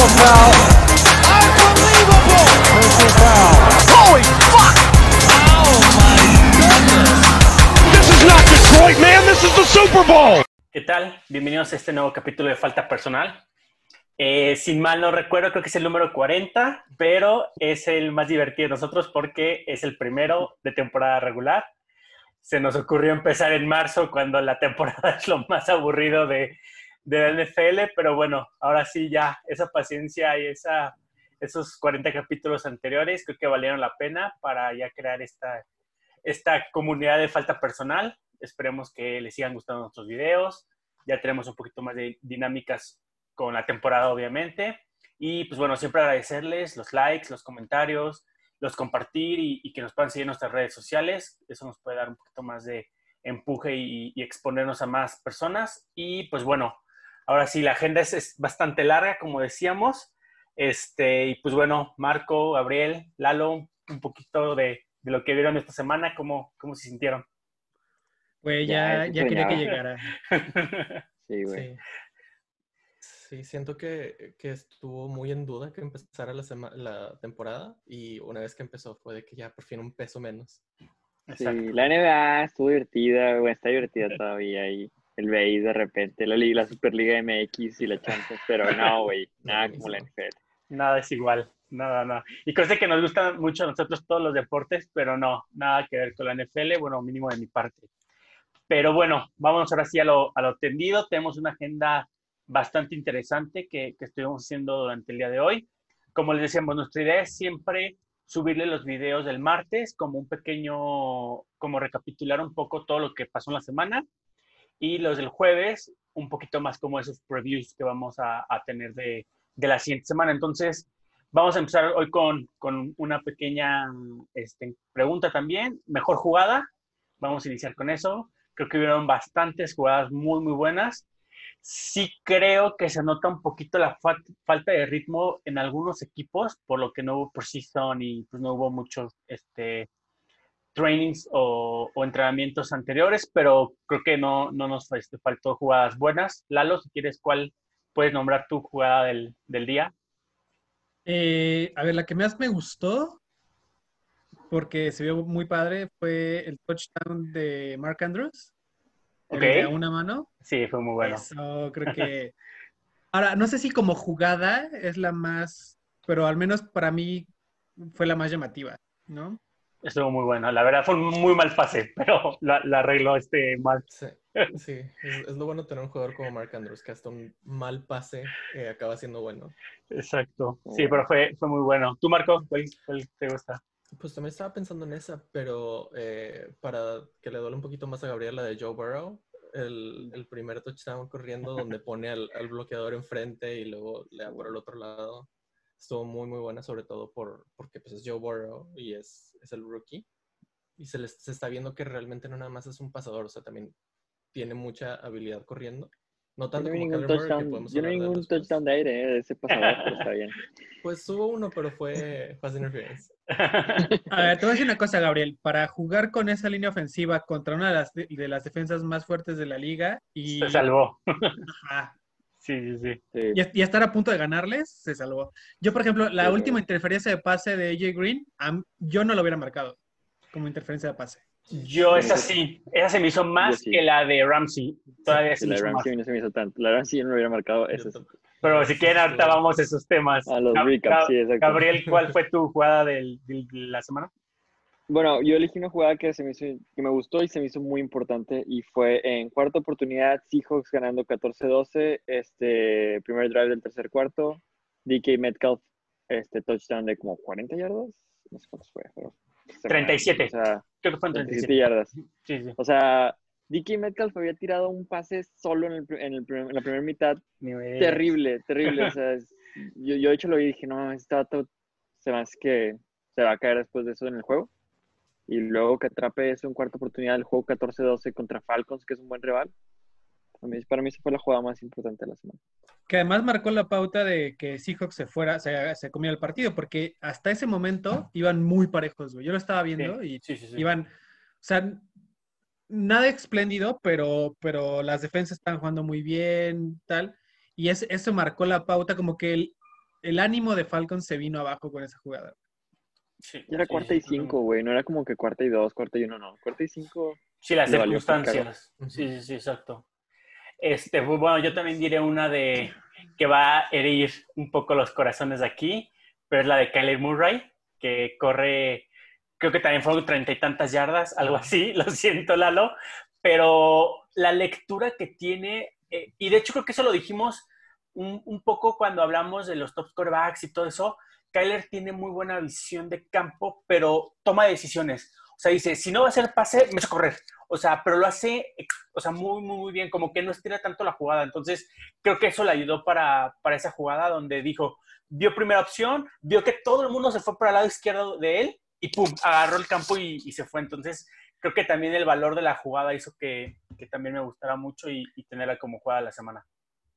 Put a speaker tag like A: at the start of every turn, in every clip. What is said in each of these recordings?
A: Foul. Unbelievable. Foul. Holy fuck! Oh my goodness. This is not Detroit, man. This is the Super Bowl.
B: ¿Qué tal? Bienvenidos a este nuevo capítulo de Falta Personal. Eh, sin mal no recuerdo, creo que es el número 40, pero es el más divertido de nosotros porque es el primero de temporada regular. Se nos ocurrió empezar en marzo cuando la temporada es lo más aburrido de, de la NFL, pero bueno, ahora sí ya esa paciencia y esa, esos 40 capítulos anteriores creo que valieron la pena para ya crear esta, esta comunidad de falta personal. Esperemos que les sigan gustando nuestros videos. Ya tenemos un poquito más de dinámicas con la temporada, obviamente. Y pues bueno, siempre agradecerles los likes, los comentarios, los compartir y, que nos puedan seguir en nuestras redes sociales. Eso nos puede dar un poquito más de empuje y exponernos a más personas. Y pues bueno, ahora sí, la agenda es, es bastante larga, como decíamos. Este, y pues bueno, Marco, Gabriel, Lalo, un poquito de, de lo que vieron esta semana, ¿cómo, cómo se sintieron?
C: Güey,
D: Ya,
C: ya, ya quería que llegara.
D: Sí, güey.
E: Sí. Sí, siento que, que estuvo muy en duda que empezara la, sema- la temporada y una vez que empezó fue de que ya por fin un peso menos.
D: Sí,
B: Exacto.
D: la NBA estuvo divertida, güey, está divertida todavía y el BI de repente, la, la Superliga MX y la Champions, pero no, güey, nada como la NFL.
B: Nada es igual, nada, nada. Y cosa que nos gustan mucho a nosotros todos los deportes, pero no, nada que ver con la NFL, bueno, mínimo de mi parte. Pero bueno, vamos ahora sí a lo, a lo tendido. Tenemos una agenda bastante interesante que, que estuvimos haciendo durante el día de hoy. Como les decíamos, nuestra idea es siempre subirle los videos del martes como un pequeño, como recapitular un poco todo lo que pasó en la semana. Y los del jueves, un poquito más como esos previews que vamos a, tener de, de la siguiente semana. Entonces, vamos a empezar hoy con, con una pequeña este, pregunta también. Mejor jugada. Vamos a iniciar con eso. Creo que hubieron bastantes jugadas muy, muy buenas. Sí creo que se nota un poquito la fa- falta de ritmo en algunos equipos, por lo que no hubo preseason y pues no hubo muchos este, trainings o, o entrenamientos anteriores, pero creo que no, no nos este, faltó jugadas buenas. Lalo, si quieres, ¿cuál puedes nombrar tu jugada del, del día?
C: Eh, a ver, la que más me gustó, porque se vio muy padre, fue el touchdown de Mark Andrews. el
B: Ok.
C: de a una mano.
B: Sí, fue muy bueno.
C: Eso creo que. Ahora, no sé si como jugada es la más, pero al menos para mí fue la más llamativa, ¿no?
B: Estuvo muy bueno. La verdad fue un muy mal pase, pero la, la arregló este mal.
E: Sí, sí, es, es lo bueno tener un jugador como Mark Andrews, que hasta un mal pase eh, acaba siendo bueno.
B: Exacto. Sí, pero fue, fue muy bueno. ¿Tú, Marco, cuál, cuál te gusta?
E: Pues también estaba pensando en esa, pero eh, para que le duele un poquito más a Gabriel, la de Joe Burrow, el, el primer touchdown corriendo donde pone al, al bloqueador enfrente y luego le da por el otro lado, estuvo muy, muy buena, sobre todo por, porque pues, es Joe Burrow y es, es el rookie. Y se, les, se está viendo que realmente no nada más es un pasador, o sea, también tiene mucha habilidad corriendo. No
D: Yo
E: tanto
D: no
E: como
D: ningún
E: Murray, que
D: touchdown,
E: podemos
D: yo no
E: de
D: ningún touchdown de aire eh, de ese pasador, pero está bien.
E: Pues hubo uno, pero fue pass interference.
C: A ver, te voy a decir una cosa, Gabriel. Para jugar con esa línea ofensiva contra una de las, de, de las defensas más fuertes de la liga y,
B: Se salvó.
C: Ajá,
B: Sí, sí, sí.
D: Sí.
C: y, y estar a punto de ganarles, se salvó. Yo, por ejemplo, la
D: Sí,
C: última interferencia de pase de AJ Green, yo no lo hubiera marcado como interferencia de pase.
B: Yo esa sí, esa se me hizo más que la de Ramsey. Todavía se
D: la
B: más.
D: Ramsey no se me hizo tanto. La Ramsey yo no lo hubiera marcado.
E: Yo
D: Ese es-
E: tam-
B: Pero si quieren, ahorita vamos a esos temas.
D: a los
B: Gab-
D: recaps,
B: Gab-
D: sí, exacto.
B: Gabriel, ¿cuál fue tu jugada de la semana?
D: Bueno, yo elegí una jugada que, se me hizo, que me gustó y se me hizo muy importante y fue en cuarta oportunidad, Seahawks ganando 14-12, este, primer drive del tercer cuarto, DK Metcalf, este, touchdown de como 40 yardas, no sé cuántos fue, pero... se me-
B: 37.
D: O sea,
B: Creo que fue en
D: 37
B: 37.
D: yardas.
B: Sí, sí.
D: O sea, DK Metcalf había tirado un pase solo en, el, en, el primer- en la primera mitad terrible, terrible. O sea, es- yo, yo de hecho lo vi y dije, no, este vato se hace que se va a caer después de eso en el juego. Y luego que atrape eso en cuarta oportunidad del juego 14-12 contra Falcons, que es un buen rival. Para mí, para mí esa fue la jugada más importante de la semana.
C: Que además marcó la pauta de que Seahawks se fuera, se, se comiera el partido, porque hasta ese momento iban muy parejos, güey. Yo lo estaba viendo y
B: Sí, sí, sí.
C: iban, o sea, nada espléndido, pero, pero las defensas estaban jugando muy bien, tal. Y es- eso marcó la pauta, como que el- el ánimo de Falcons se vino abajo con esa jugada.
B: Sí,
D: era
B: sí,
D: cuarta y cinco, güey. No era como que cuarta y dos, cuarta y uno, no. Cuarta y cinco.
B: Sí, las circunstancias. Sí, sí, sí, exacto. Este, pues, bueno, yo también diré una de que va a herir un poco los corazones de aquí, pero es la de Kyler Murray, que corre, creo que también fueron treinta y tantas yardas, algo así, lo siento, Lalo, pero la lectura que tiene, eh, y de hecho creo que eso lo dijimos un, un poco cuando hablamos de los top quarterbacks y todo eso, Kyler tiene muy buena visión de campo, pero toma decisiones. O sea, dice, si no va a hacer pase, me echo a correr. O sea, pero lo hace, o sea, muy, muy, muy bien, como que no estira tanto la jugada. Entonces, creo que eso le ayudó para, para esa jugada donde dijo, vio primera opción, vio que todo el mundo se fue para el lado izquierdo de él y pum, agarró el campo y, y se fue. Entonces, creo que también el valor de la jugada hizo que, que también me gustara mucho y, y tenerla como jugada de la semana.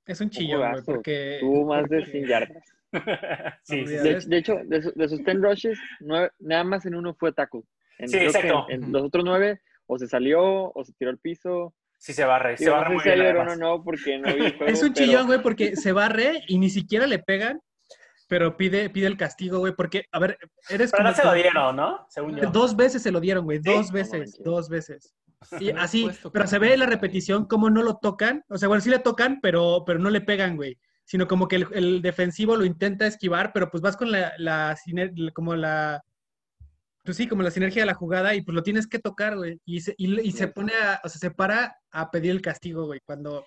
C: Es un chillón, güey, porque...
D: Tuvo más de
C: porque-
D: 100 yardas.
B: sí, sí,
D: De, de hecho, de, su- de sus 10 rushes, nueve- nada más en uno fue tackle. En,
B: Sí, exacto.
D: En, en los otros nueve, o se salió, o se tiró al piso.
B: sí se barre, se barre
D: no
B: muy bien.
D: no, no, porque no vi el juego.
C: Es un
D: pero-
C: chillón, güey, porque se barre y ni siquiera le pegan, pero pide, pide el castigo, güey, porque, a ver, eres
B: Pero
C: como...
B: no se lo dieron, ¿no? Según yo.
C: Dos veces se lo dieron, güey, dos
D: No
C: veces,
D: manches.
C: dos veces. Y
E: Se me ha
C: así, pero se ve en la repetición cómo no lo tocan, o sea, bueno, sí le tocan, pero, pero no le pegan, güey, sino como que el, el defensivo lo intenta esquivar, pero pues vas con la, como la, pues sí, como la sinergia de la jugada y pues lo tienes que tocar, güey, y se, y, y se pone a, o sea, se para a pedir el castigo, güey, cuando...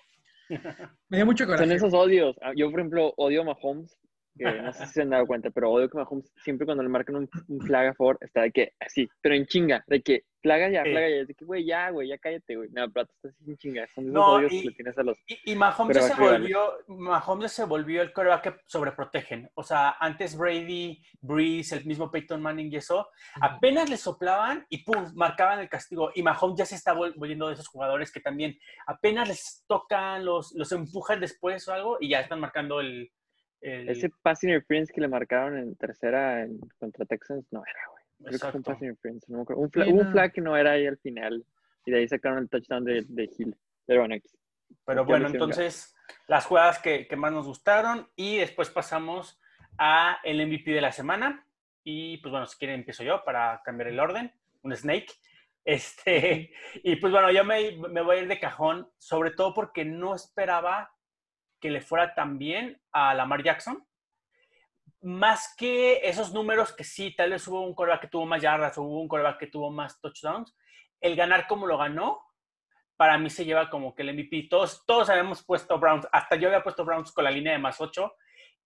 C: Me dio mucho
D: Son
C: coraje.
D: esos odios. Ah, Yo, por ejemplo, odio a Mahomes, que no sé si se han dado cuenta, pero odio que Mahomes siempre cuando le marcan un, un flag a favor está de que así, pero en chinga, de que flaga ya, flaga ya, de que güey, ya, güey, ya cállate, güey. No, pero tú estás así en chinga. Son esos
B: No,
D: odios
B: y-
D: que le tienes a los.
B: Y, y Mahomes, se volvió, Mahomes ya se volvió el coreback que sobreprotegen. O sea, antes Brady, Breeze, el mismo Peyton Manning y eso, apenas le soplaban y pum, marcaban el castigo. Y Mahomes ya se está vol- volviendo de esos jugadores que también apenas les tocan, los, los empujan después o algo y ya están marcando el... el-
D: Ese pass interference que le marcaron en tercera en, contra Texans no era, güey. Creo que fue un
B: Exacto.
D: pass interference. No me. Un, fla-
C: Sí,
D: hubo un
C: no.
D: flag que no era ahí al final. Y de ahí sacaron el touchdown de, de Hill. Pero bueno, X.
B: Pero bueno, entonces las jugadas que, que más nos gustaron y después pasamos a el MVP de la semana. Y pues bueno, si quieren empiezo yo para cambiar el orden, un snake. Este, y pues bueno, yo me, me voy a ir de cajón, sobre todo porque no esperaba que le fuera tan bien a Lamar Jackson. Más que esos números que sí, tal vez hubo un coreback que tuvo más yardas hubo un coreback que tuvo más touchdowns, el ganar como lo ganó, para mí se lleva como que el MVP. Todos, todos habíamos puesto Browns, hasta yo había puesto Browns con la línea de más 8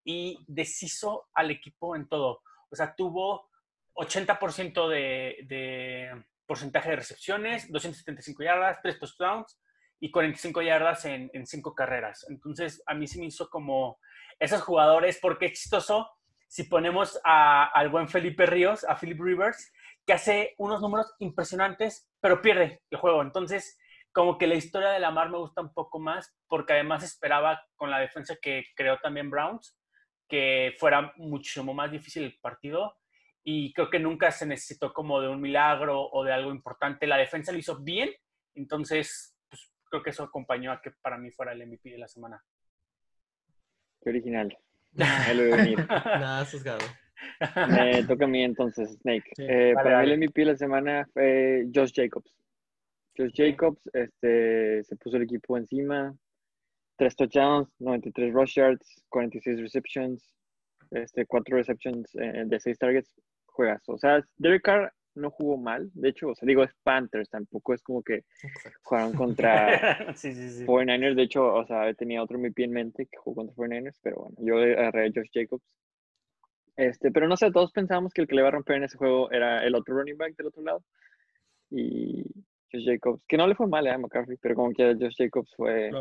B: y deshizo al equipo en todo. O sea, tuvo 80% de, de porcentaje de recepciones, 275 yardas, 3 touchdowns y 45 yardas en, en 5 carreras. Entonces, a mí se me hizo como esos jugadores, porque es chistoso si ponemos a- al buen Felipe Ríos, a Philip Rivers, que hace unos números impresionantes, pero pierde el juego. Entonces, como que la historia de Lamar me gusta un poco más, porque además esperaba con la defensa que creó también Browns, que fuera muchísimo más difícil el partido. Y creo que nunca se necesitó como de un milagro o de algo importante. La defensa lo hizo bien, entonces creo que eso acompañó a que para mí fuera el MVP de la semana.
D: Qué original. Ahí lo veo venir.
E: Nada sesgado.
D: Me toca a mí entonces, Snake.
C: Sí.
D: Eh,
B: Vale,
D: para mí
B: vale.
D: el MVP de la semana fue Josh Jacobs. Josh Jacobs este, se puso el equipo encima. Tres touchdowns, 93 rush yards, 46 receptions, este, cuatro receptions eh, de seis targets. Juegazo. O sea, Derek Carr no jugó mal. De hecho, o sea, digo, es Panthers, tampoco es como que jugaron contra
B: sí, sí, sí.
D: 49ers. De hecho, o sea, tenía otro MVP en mente que jugó contra 49ers, pero bueno, yo agarré a Josh Jacobs. Este, pero no sé, todos pensábamos que el que le iba a romper en ese juego era el otro running back del otro lado. Y Josh Jacobs, que no le fue mal a McCaffrey, pero como que Josh Jacobs fue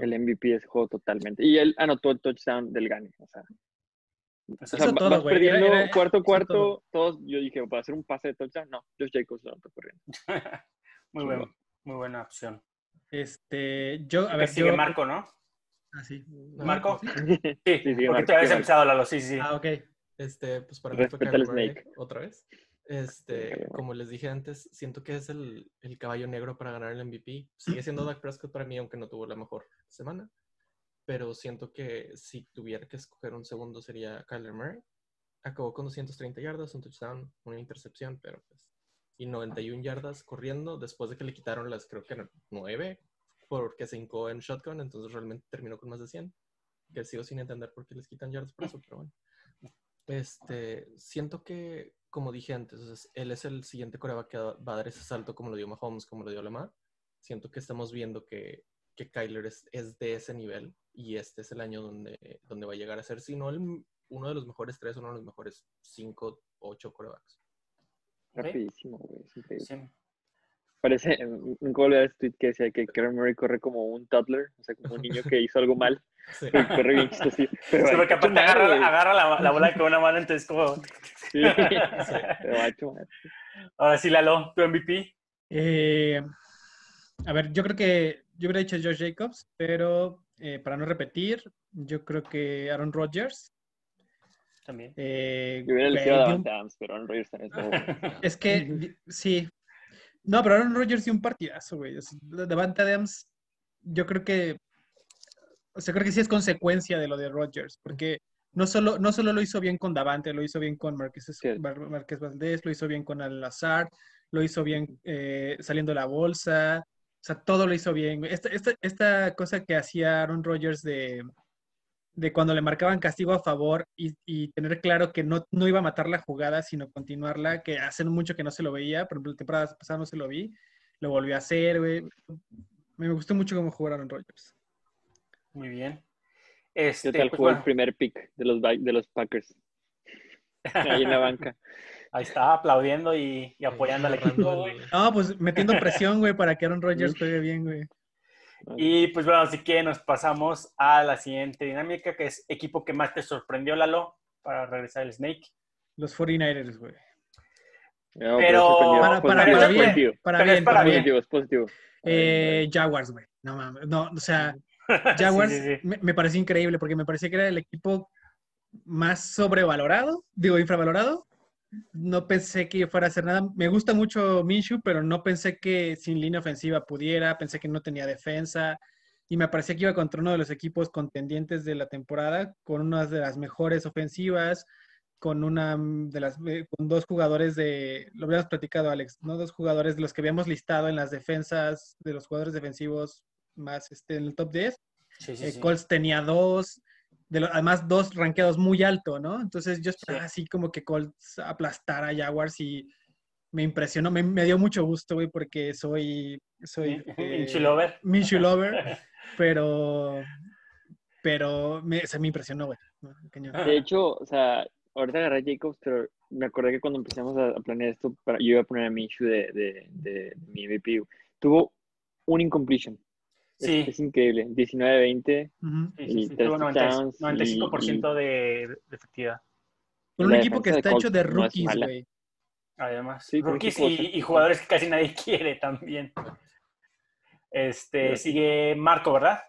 D: el MVP de ese juego totalmente. Y él anotó el touchdown del gane. O sea, o sea,
C: todo,
D: vas
C: güey.
D: perdiendo
C: Era- era-
D: cuarto cuarto,
C: todo.
D: todos, yo dije, para hacer un pase de touchdown, no, Josh Jacobs lo anotó corriendo.
B: muy, buen- muy buena opción.
C: Este, yo, a ver,
B: sigue
C: yo...
B: Marco, ¿no?
C: Ah, sí.
B: ¿Marco?
C: ¿Sí?
B: Sí,
D: Sí, sigue
B: porque
D: Marco,
B: tú habías empezado, Lalo, sí, sí. sí.
C: Ah, ok.
E: Este, pues para mí
D: Snake.
E: otra vez. Este, como les dije antes, siento que es el, el caballo negro para ganar el MVP. Sigue siendo Dak Prescott para mí, aunque no tuvo la mejor semana. Pero siento que si tuviera que escoger un segundo sería Kyler Murray. Acabó con 230 yardas, un touchdown, una intercepción, pero pues... Y 91 yardas corriendo después de que le quitaron las, creo que 9, porque se hincó en shotgun, entonces realmente terminó con más de 100. Que sigo sin entender por qué les quitan yardas por eso, pero bueno. Este, siento que, como dije antes, él es el siguiente coreback que va a dar ese salto como lo dio Mahomes, como lo dio Lamar. Siento que estamos viendo que, que Kyler es, es, de ese nivel y este es el año donde, donde va a llegar a ser, si no el, uno de los mejores tres, uno de los mejores cinco, ocho corebacks.
D: Rapidísimo, güey. Sí. Parece un gol de tweet que decía que Kyler Murray corre como un toddler, o sea, como un niño que hizo algo mal. Sí. Corre bien chistoso. Pero
B: sí, porque aparte agarra, agarra la, la, bola con una mano, entonces como...
D: Sí, sí.
B: Ahora sí, Lalo, tu MVP.
C: Eh, a ver, yo creo que yo hubiera dicho Josh Jacobs, pero eh, para no repetir, yo creo que Aaron Rodgers.
B: También.
C: Eh,
D: yo hubiera elegido a Davante Adams, pero Aaron Rodgers también
C: Es que, sí. No, pero Aaron Rodgers dio un partidazo, güey. Davante Adams, yo creo que o sea, creo que sí es consecuencia de lo de Rodgers, porque no solo, no solo lo hizo bien con Davante, lo hizo bien con Márquez, Márquez Valdés, lo hizo bien con Al-Lazar, lo hizo bien eh, saliendo la bolsa, sea, todo lo hizo bien. Esta, esta, esta cosa que hacía Aaron Rodgers de, de cuando le marcaban castigo a favor y, y, tener claro que no, no iba a matar la jugada, sino continuarla, que hace mucho que no se lo veía, por ejemplo, la temporada pasada no se lo vi, lo volvió a hacer, güey. Me gustó mucho cómo jugaron Rodgers.
B: Muy bien.
D: Este, Yo tal pues, bueno. el primer pick de los, de los Packers. Ahí en la banca.
B: Ahí está, aplaudiendo y, y apoyando al equipo, güey.
C: No, pues metiendo presión, güey, para que Aaron Rodgers juegue bien, güey.
B: Y pues bueno, así que nos pasamos a la siguiente dinámica, que es equipo que más te sorprendió, Lalo, para regresar el Snake.
C: Los 49ers, güey.
D: No,
B: Pero
C: para, para, para
B: es
C: bien,
B: positivo.
C: para bien,
B: es para
C: para
B: bien.
C: bien.
D: positivo, es positivo.
C: Eh, Jaguars, güey. No mames. No, o sea, Jaguars
B: Sí, sí, sí.
C: Me, me pareció increíble porque me parecía que era el equipo más sobrevalorado, digo, infravalorado. No pensé que fuera a hacer nada. Me gusta mucho Minshew, pero no pensé que sin línea ofensiva pudiera. Pensé que no tenía defensa. Y me parecía que iba contra uno de los equipos contendientes de la temporada, con una de las mejores ofensivas, con una de las eh, con dos jugadores de, lo habíamos platicado, Alex, ¿no? Dos jugadores de los que habíamos listado en las defensas, de los jugadores defensivos más este, en el top 10.
B: Sí, sí,
C: Eh,
B: sí.
C: Colts tenía dos, de lo- además dos rankeados muy alto, ¿no? Entonces yo esperaba
B: Sí.
C: así como que Colts aplastara a Jaguars y me impresionó, me, me dio mucho gusto, güey, porque soy, soy eh,
B: lover.
C: Lover, pero, pero me, se me impresionó, güey. ¿no? Cañón.
D: De hecho, o sea, ahorita agarré a Jacobs, pero me acordé que cuando empezamos a, a planear esto, para- yo iba a poner a Minshew de, de, de, de mi MVP. Tuvo un incompletion. Es-
B: Sí.
D: Es, increíble. 19-20.
C: Ujú.
B: Sí, sí,
D: y
B: sí,
D: tres
B: tuvo 90
D: touchdowns
B: 95% de, de efectividad.
C: Con un equipo que está
D: de
C: hecho de rookies, güey.
B: Además, rookies y, y jugadores que casi nadie quiere también. Este, sigue Marco, ¿verdad?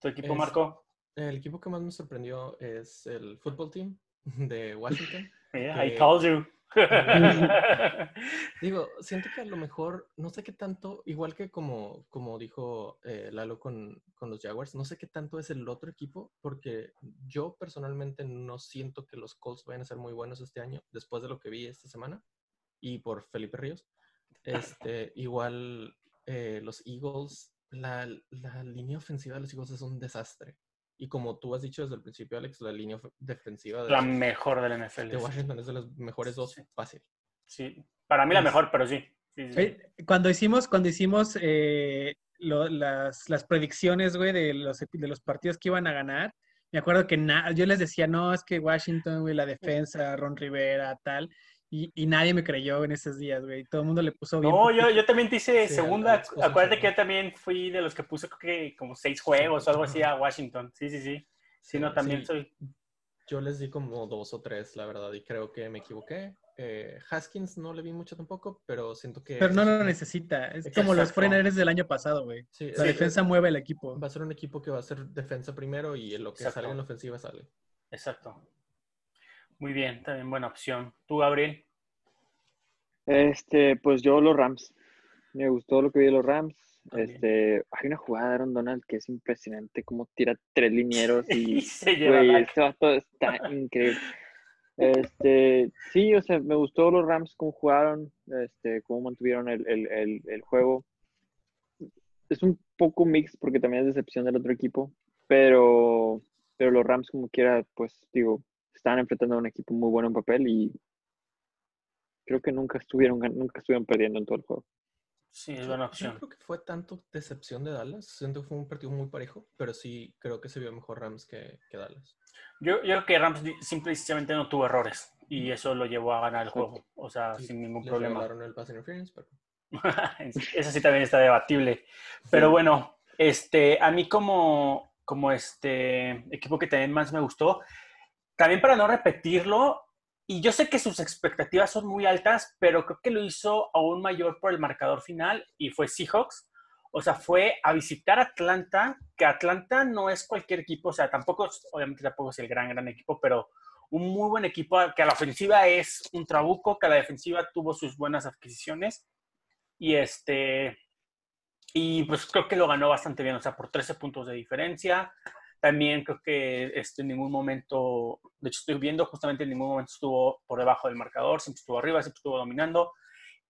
B: Tu equipo,
E: Es-
B: Marco.
E: El equipo que más me sorprendió es el fútbol team de Washington.
B: Yeah, I told you.
E: Digo, siento que a lo mejor, no sé qué tanto, igual que como, como dijo eh, Lalo con, con los Jaguars, no sé qué tanto es el otro equipo, porque yo personalmente no siento que los Colts vayan a ser muy buenos este año, después de lo que vi esta semana, y por Felipe Ríos. Este, igual eh, los Eagles, la, la línea ofensiva de los Eagles es un desastre. Y como tú has dicho desde el principio, Alex, la línea defensiva de,
B: la
E: los-
B: mejor del NFL.
E: de Washington es de las mejores dos
B: Sí.
E: fácil.
B: Sí, para mí la mejor, pero sí.
C: Cuando hicimos, cuando hicimos eh, lo- las, las predicciones, güey, de los, de los partidos que iban a ganar, me acuerdo que na- yo les decía, no, es que Washington, güey, la defensa, Ron Rivera, tal, y, y nadie me creyó en esos días, güey. Todo el mundo le puso bien.
B: No, yo, yo también te hice
E: Sí,
B: segunda. Acuérdate que yo también fui de los que puso creo que como seis juegos o algo así a Washington. Sí, sí, sí. Sí, no, también
E: Sí,
B: soy.
E: Yo les di como dos o tres, la verdad, y creo que me equivoqué. Eh, Haskins no le vi mucho tampoco, pero siento que...
C: Pero no lo necesita. Es
B: Exacto.
C: como los 49ers del año pasado, güey.
E: Sí,
C: La
E: sí,
C: defensa mueve el equipo.
E: Va a ser un equipo que va a ser defensa primero y en lo que
B: Exacto.
E: salga en la ofensiva sale.
B: Exacto. Muy bien, también buena opción. ¿Tú, Gabriel?
D: Este, pues yo los Rams. Me gustó lo que vi de los Rams.
E: También.
D: Este, hay una jugada de Aaron Donald que es impresionante, como tira tres linieros
B: Y
D: y,
B: se lleva la-
D: este vato está increíble. Este, sí, o sea, me gustó los Rams cómo jugaron, este, cómo mantuvieron el, el, el, el juego. Es un poco mix porque también es decepción del otro equipo, pero, pero los Rams como quiera, pues digo, estaban enfrentando a un equipo muy bueno en papel y creo que nunca estuvieron, nunca estuvieron perdiendo en todo el juego.
B: Sí, es buena
E: Yo
B: opción.
E: no creo que fue tanto decepción de Dallas. Siento que fue un partido muy parejo, pero sí creo que se vio mejor Rams que, que Dallas.
B: Yo, yo creo que Rams simple y sencillamente no tuvo errores y eso lo llevó a ganar el juego, o sea,
E: Sí,
B: sin ningún
E: Les
B: problema.
E: el pass interference, pero
B: Eso sí también está debatible. Pero bueno, este, a mí como, como este equipo que también más me gustó, también para no repetirlo, y yo sé que sus expectativas son muy altas, pero creo que lo hizo aún mayor por el marcador final y fue Seahawks. O sea, fue a visitar Atlanta, que Atlanta no es cualquier equipo, o sea, tampoco, obviamente tampoco es el gran, gran equipo, pero un muy buen equipo que a la ofensiva es un trabuco, que a la defensiva tuvo sus buenas adquisiciones y este, y pues creo que lo ganó bastante bien, o sea, por 13 puntos de diferencia. También creo que este, en ningún momento, de hecho estoy viendo, justamente en ningún momento estuvo por debajo del marcador, siempre estuvo arriba, siempre estuvo dominando.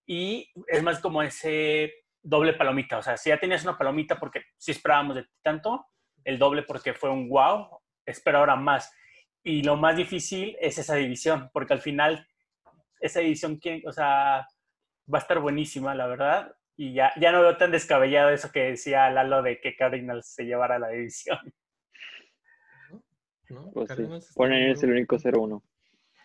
B: Y es más como ese doble palomita, o sea, si ya tenías una palomita porque sí esperábamos de tanto, el doble porque fue un wow, espera ahora más. Y lo más difícil es esa división, porque al final esa división, ¿quién- o sea, va a estar buenísima, la verdad. Y ya, ya no veo tan descabellado eso que decía Lalo de que Cardinals se llevara la división.
E: ¿No?
D: Pues sí,
E: Cardinals está
D: ponen
E: muy
D: es el único 0-1.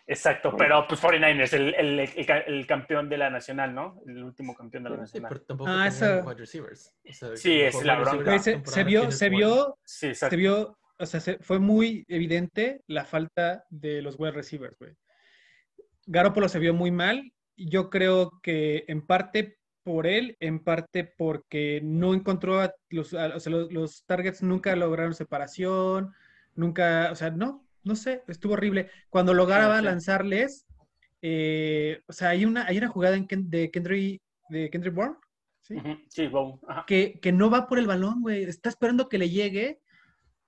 B: Exacto, pero pues 49ers, el, el, el, el campeón de la nacional, ¿no? El último campeón de la
E: Sí,
B: nacional.
E: pero tampoco
C: Ah, esa-
E: wide receivers. O sea,
B: Sí, es la bronca.
C: se, se vio, se vio,
B: Sí,
C: se vio, o sea, se- fue muy evidente la falta de los wide receivers, güey. Garoppolo se vio muy mal. Yo creo que en parte por él, en parte porque no encontró a los, a- o sea, los, los targets nunca lograron separación, nunca, o sea, no, no sé, estuvo horrible. Cuando lograba
B: sí.
C: lanzarles, eh, o sea, hay una, hay una jugada en Ken- de Kendrick, de Kendrick Bourne, ¿sí?
B: Sí,
C: que, que no va por el balón, güey. Está esperando que le llegue.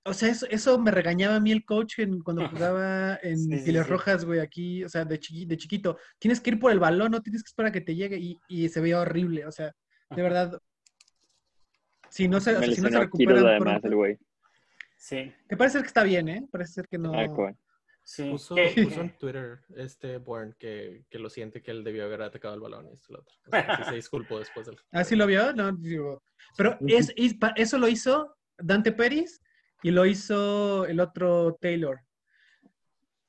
C: O sea, eso, eso me regañaba a mí el coach en- cuando jugaba en
B: Sí.
C: Rojas, güey, aquí, o sea, de, chiqui- de chiquito. Tienes que ir por el balón, no tienes que esperar a que te llegue y, y se veía horrible. O sea, de verdad. Si no se, o
D: Me
C: sea, si no se
D: kilos además el güey.
B: Sí,
C: que parece ser que está bien, ¿eh? Parece ser que no.
D: Ah,
B: sí.
E: Puso,
B: Que-
E: puso en Twitter este Bourne que, que lo siente que él debió haber atacado el balón y esto y lo otro. O sea, sí se disculpó después del.
C: ¿Ah, sí lo vio? No, digo. Pero es, eso lo hizo Dante Pérez y lo hizo el otro Taylor.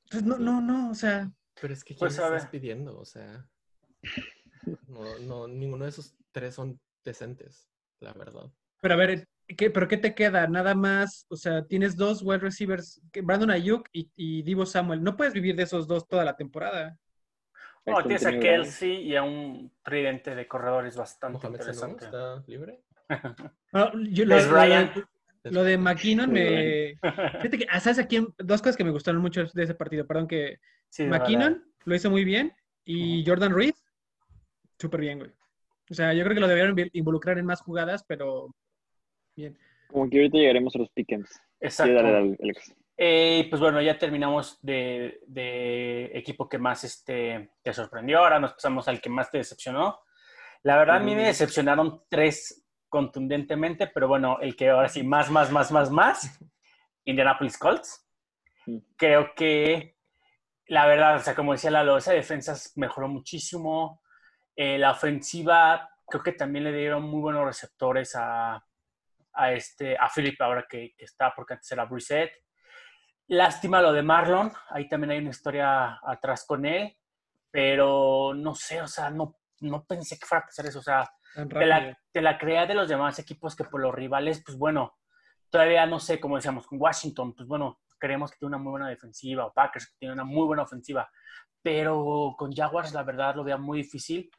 C: Entonces, no, no, no, o sea.
E: Pero es que ¿quién
B: Pues,
E: estás
B: ver.
E: pidiendo? O sea, no, no, ninguno de esos tres son decentes, la verdad.
C: Pero a ver, ¿qué, ¿pero qué te queda? Nada más, o sea, tienes dos wide receivers, Brandon Ayuk y, y Divo Samuel. No puedes vivir de esos dos toda la temporada.
D: Hay
B: No, tienes a. Kelsey y a un tridente de corredores bastante
E: Mohamed
B: interesante.
E: está libre.
C: Bueno, yo- lo,
B: Es
C: lo- de McKinnon me... Fíjate que, ah, ¿sabes a quién? Dos cosas que me gustaron mucho de ese partido. Perdón, que
B: Sí,
C: McKinnon
B: verdad.
C: lo hizo muy bien y Jordan Reed, súper bien, güey. O sea, yo creo que lo debieron involucrar en más jugadas, pero bien.
D: Como que ahorita llegaremos a los pick'ems. Sí,
B: Exacto.
D: dale, dale, Alex.
B: Eh, pues bueno, ya terminamos de, de equipo que más este, te sorprendió. Ahora nos pasamos al que más te decepcionó. La verdad, a mí me
D: Mm.
B: decepcionaron tres contundentemente, pero bueno, el que ahora sí, más, más, más, más, más, Indianapolis Colts.
D: Mm.
B: Creo que, la verdad, o sea, como decía Lalo, esa defensa mejoró muchísimo. Eh, la ofensiva, creo que también le dieron muy buenos receptores a, a, este, a Philip ahora que, que está, porque antes era Brissett. Lástima lo de Marlon, ahí también hay una historia atrás con él, pero no sé, o sea, no, no pensé que fuera a pasar eso, o sea, te la, te la creas de los demás equipos que por los rivales, pues bueno, todavía no sé, como decíamos, con Washington, pues bueno, creemos que tiene una muy buena defensiva, o Packers que tiene una muy buena ofensiva, pero con Jaguars la verdad lo veía muy difícil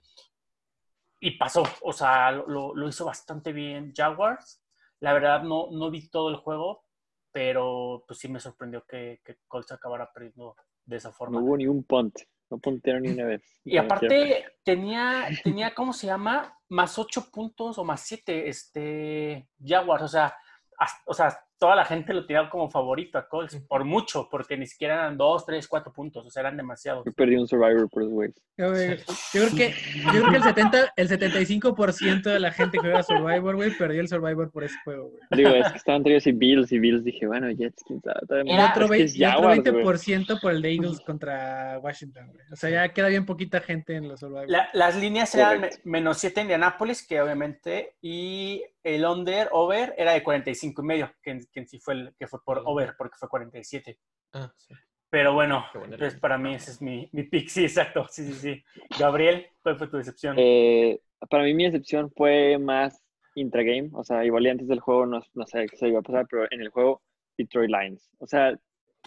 B: y pasó, o sea, lo hizo bastante bien Jaguars, la verdad no, no vi todo el juego, pero pues sí me sorprendió que, que Colts acabara perdiendo de esa forma.
D: No hubo ni un punt. No puntearon ni una vez.
B: Y aparte tenía, tenía, ¿cómo se llama? Más ocho puntos o más siete, este, Jaguars. O sea, as- o sea, toda la gente lo tenía como favorito a Colts, por mucho, porque ni siquiera eran dos, tres, cuatro puntos, o sea, eran demasiados.
D: Yo perdí un Survivor por.
C: Yo, güey, yo creo que, yo creo que el, 70, el 75% de la gente que juega Survivor, güey, perdió el Survivor por ese juego, güey.
D: Digo, es que estaban traídos y Bills y Bills. Dije, bueno, Jets, quién sabe.
B: Era-
C: otro,
D: Es que
C: otro
D: Jaguars, güey.
C: 20% por el de Eagles contra Washington, güey. O sea, ya queda bien poquita gente en los Survivor.
B: La- las líneas eran menos 7 Indianápolis, que obviamente, y el under, over, era de 45 y medio, que, en- que en sí fue, el, que fue por over, porque fue 47.
E: Ah, sí.
B: Pero bueno, entonces para mí ese es mi, mi pick, sí, exacto, sí, sí, sí. Gabriel, ¿cuál fue tu decepción?
D: Eh, para mí mi decepción fue más intragame, o sea, igual y antes del juego no, no sé qué se iba a pasar, pero en el juego Detroit Lions. O sea,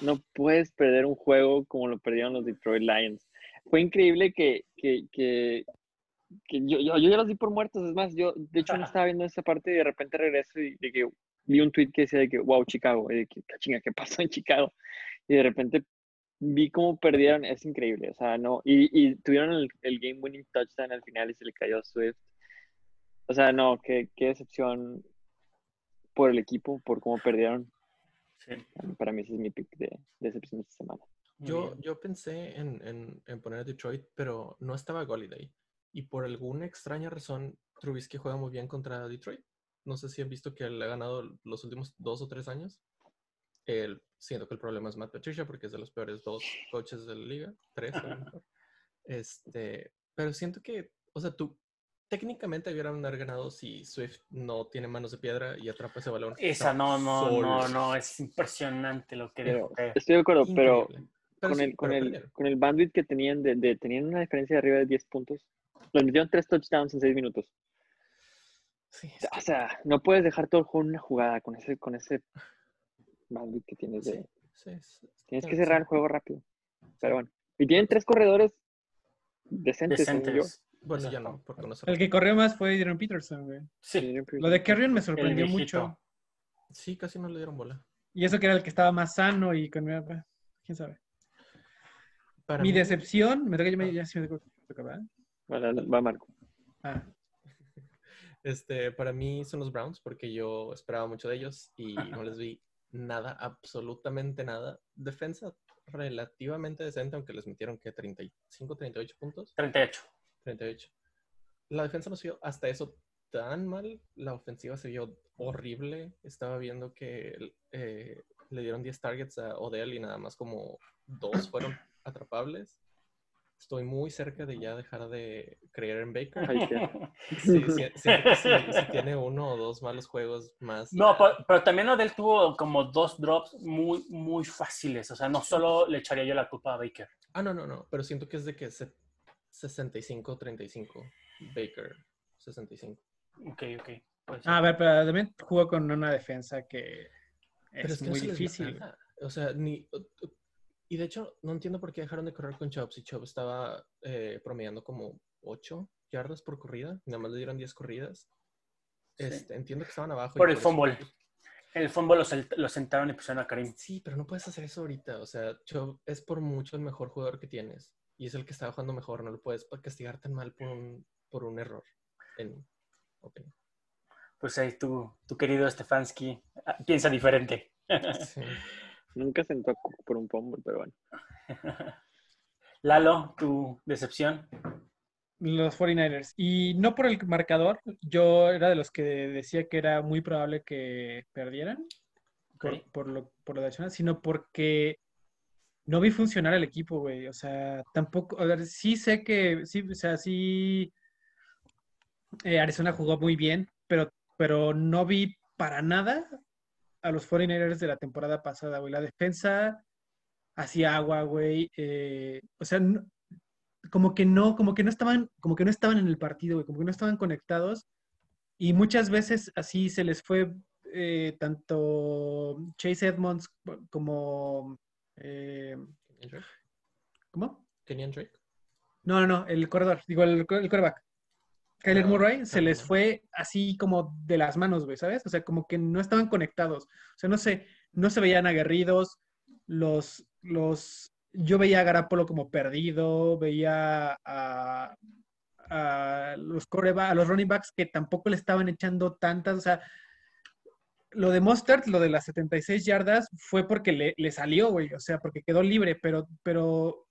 D: no puedes perder un juego como lo perdieron los Detroit Lions. Fue increíble que, que, que, que yo, yo, yo ya los di por muertos, es más, yo de hecho no estaba viendo esa parte y de repente regreso y de que vi un tweet que decía de que, wow, Chicago, y de que, chinga, ¿qué pasó en Chicago? Y de repente vi cómo perdieron, es increíble, o sea, no, y, y tuvieron el, el game winning touchdown al final y se le cayó a Swift. O sea, no, qué, qué decepción por el equipo, por cómo perdieron.
B: Sí,
D: Para mí ese es mi pick de, de decepción de esta semana.
E: Yo, yo pensé en, en, en poner a Detroit, pero no estaba Goliday. Y por alguna extraña razón, Trubisky juega muy bien contra Detroit. No sé si han visto que le ha ganado los últimos dos o tres años. El, siento que el problema es Matt Patricia porque es de los peores dos coaches de la liga. Tres, a lo mejor. Este, pero siento que, o sea, tú técnicamente hubieran haber ganado si Swift no tiene manos de piedra y atrapa ese balón.
B: Esa no, no, no,
E: Solo.
B: no, es impresionante lo que
D: Pero,
B: dijo. eh.
D: estoy de acuerdo, pero
E: Increíble. Pero
D: con,
E: sí,
D: el, con,
E: pero
D: el,
E: perdieron.
D: con el bandwidth que tenían, de, de- tenían una diferencia de arriba de 10 puntos. Los metieron tres touchdowns en 6 minutos.
E: Sí,
D: O sea, O sea, no puedes dejar todo el juego en una jugada con ese, con ese bandwidth que tienes. De,
E: sí, sí,
D: tienes que cerrar el juego rápido. Pero bueno. Y tienen tres corredores decentes, según yo.
B: Decentes.
E: Bueno, ya
B: Exacto.
E: no, por conocer.
C: El que corrió más fue Adrian Peterson, güey.
B: Sí,
C: Lo de Carrion me sorprendió mucho.
E: Sí, casi no le dieron bola.
C: Y eso que era el que estaba más sano y con... ¿Quién sabe?
E: Para
C: Mi
E: mí-
C: decepción... Me toca, ya, me- ya sí me me
D: va Marco.
C: Ah,
E: Este, para mí son los Browns porque yo esperaba mucho de ellos y no les vi nada, absolutamente nada. Defensa relativamente decente, aunque les metieron que 35, 38 puntos.
B: 38.
E: 38. La defensa no se vio hasta eso tan mal. La ofensiva se vio horrible. Estaba viendo que eh, le dieron 10 targets a Odell y nada más como dos fueron atrapables. Estoy muy cerca de ya dejar de creer en Baker.
D: Ay, qué-
E: Sí, tiene uno o dos malos juegos más.
B: No, pero, pero también Odell tuvo como dos drops muy, muy fáciles. O sea, no solo le echaría yo la culpa a Baker.
E: Ah, no, no, no. Pero siento que es de que se- 65-35. Baker, 65.
B: Ok, ok. puede ser.
C: Ah, a ver, pero también jugó con una defensa que
E: Pero
C: es
E: que no
C: muy difícil.
E: O sea, ni. Y de hecho, no entiendo por qué dejaron de correr con Chubb. Si Chubb estaba eh, promediando como 8 yardas por corrida, nada más le dieron 10 corridas.
B: Sí.
E: Este, entiendo que estaban abajo.
B: Por el
E: eso-
B: fumble. El fútbol lo, sel- lo sentaron y pusieron a Karim.
E: Sí, pero no puedes hacer eso ahorita. O sea, Chubb es por mucho el mejor jugador que tienes. Y es el que está jugando mejor. No lo puedes castigar tan mal por un, por un error. En opinión.
B: Pues ahí tu, tu querido Stefanski ah, piensa diferente.
E: Sí.
D: Nunca sentó a Cook por un fumble, pero bueno.
B: Lalo, tu decepción.
C: Los 49ers. Y no por el marcador, yo era de los que decía que era muy probable que perdieran por lo, por lo de Arizona, sino porque no vi funcionar el equipo, güey. O sea, tampoco, a ver, sí sé que, sí, o sea, sí, eh, Arizona jugó muy bien, pero, pero no vi para nada a los 49ers de la temporada pasada, güey. La defensa hacía agua, güey. eh, o sea, no- como que no, como que no estaban, como que no estaban en el partido, güey, como que no estaban conectados. Y muchas veces así se les fue eh, tanto Chase Edmonds como eh. ¿cómo?
E: Kenyan Drake.
C: No, no, no, el corredor, digo, el, el quarterback. Kyler Murray se les fue así como de las manos, güey, ¿sabes? O sea, como que no estaban conectados. O sea, no sé, no se veían aguerridos. Los, los yo veía a Garapolo como perdido, veía a, a los coreba, a los running backs que tampoco le estaban echando tantas, o sea, lo de Mostert, lo de las 76 yardas, fue porque le, le salió, güey, o sea, porque quedó libre, pero, pero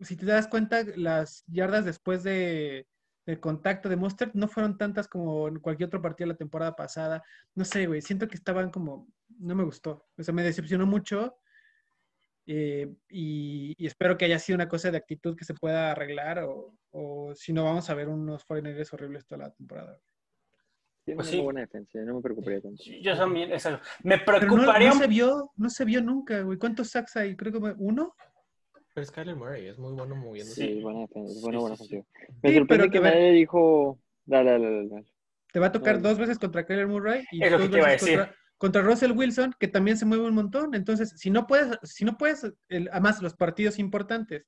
C: si te das cuenta, las yardas después de, del contacto de Mostert no fueron tantas como en cualquier otro partido de la temporada pasada. No sé, güey, siento que estaban como, no me gustó, o sea, me decepcionó mucho. eh, y, y espero que haya sido una cosa de actitud que se pueda arreglar o, o si no vamos a ver unos 49ers horribles toda la temporada.
D: Tiene
B: Pues
D: una
B: sí.
D: buena defensa, no me preocuparía tanto.
B: Yo también, exacto. Me
C: Pero no,
B: preocuparía
C: no se vio, no se vio nunca, güey. ¿Cuántos sacks hay? Creo que uno.
E: Pero es Kyler Murray, es muy bueno moviéndose.
D: Sí, buena defensa,
E: Sí,
D: buena, buena
E: sí.
D: Me
C: Sí,
D: sorprende
C: pero
D: que nadie dijo. Dale, dale, dale. dale.
C: Te va a tocar dos veces contra Kyler Murray y
B: Es lo que
C: dos
B: te iba a
C: veces
B: decir.
C: contra, contra Russell Wilson, que también se mueve un montón. Entonces, si no puedes, si no puedes, el- además los partidos importantes,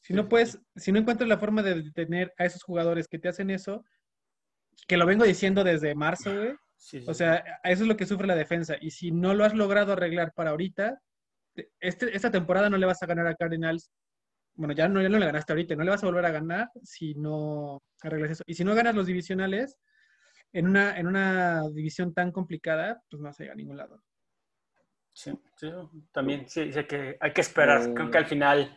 C: si no puedes, si no encuentras la forma de detener a esos jugadores que te hacen eso, que lo vengo diciendo desde marzo, güey.
B: Sí, sí,
C: O sea, eso es lo que sufre la defensa. Y si no lo has logrado arreglar para ahorita, este, esta temporada no le vas a ganar a Cardinals. Bueno, ya no, ya no le ganaste ahorita, no le vas a volver a ganar si no arreglas eso. Y si no ganas los divisionales, en una, en una división tan complicada, pues no vas a llegar a ningún lado.
B: Sí, sí, también sí, sé que hay que esperar.
D: Eh.
B: Creo que al final,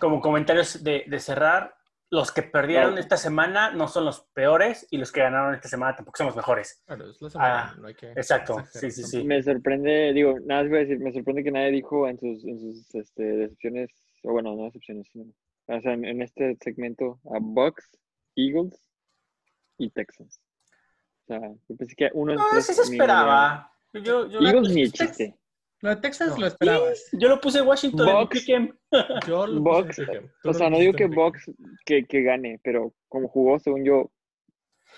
B: como comentarios de, de cerrar, los que perdieron
D: Claro.
B: esta semana no son los peores y los que ganaron esta semana tampoco son los mejores.
E: Claro, es la semana,
B: Ah,
E: no hay que
B: exacto, sí, sí, sí.
D: Me sorprende, digo, nada más voy a decir, me sorprende que nadie dijo en sus, en sus este, decepciones, o bueno, no decepciones, sino, o sea, en, en este segmento a Bucks, Eagles y Texans. O sea, yo pensé que uno de
B: No,
D: los
B: sí se esperaba. Yo, yo,
D: Eagles ni el
C: Tex-
D: chiste.
C: Lo de Texans
E: No.
C: lo esperabas.
B: yo lo puse en Washington
D: Box.
E: Yo lo puse
D: Bucks,
E: en
D: O sea, no digo que. Bucks que, que gane, pero como jugó, según yo,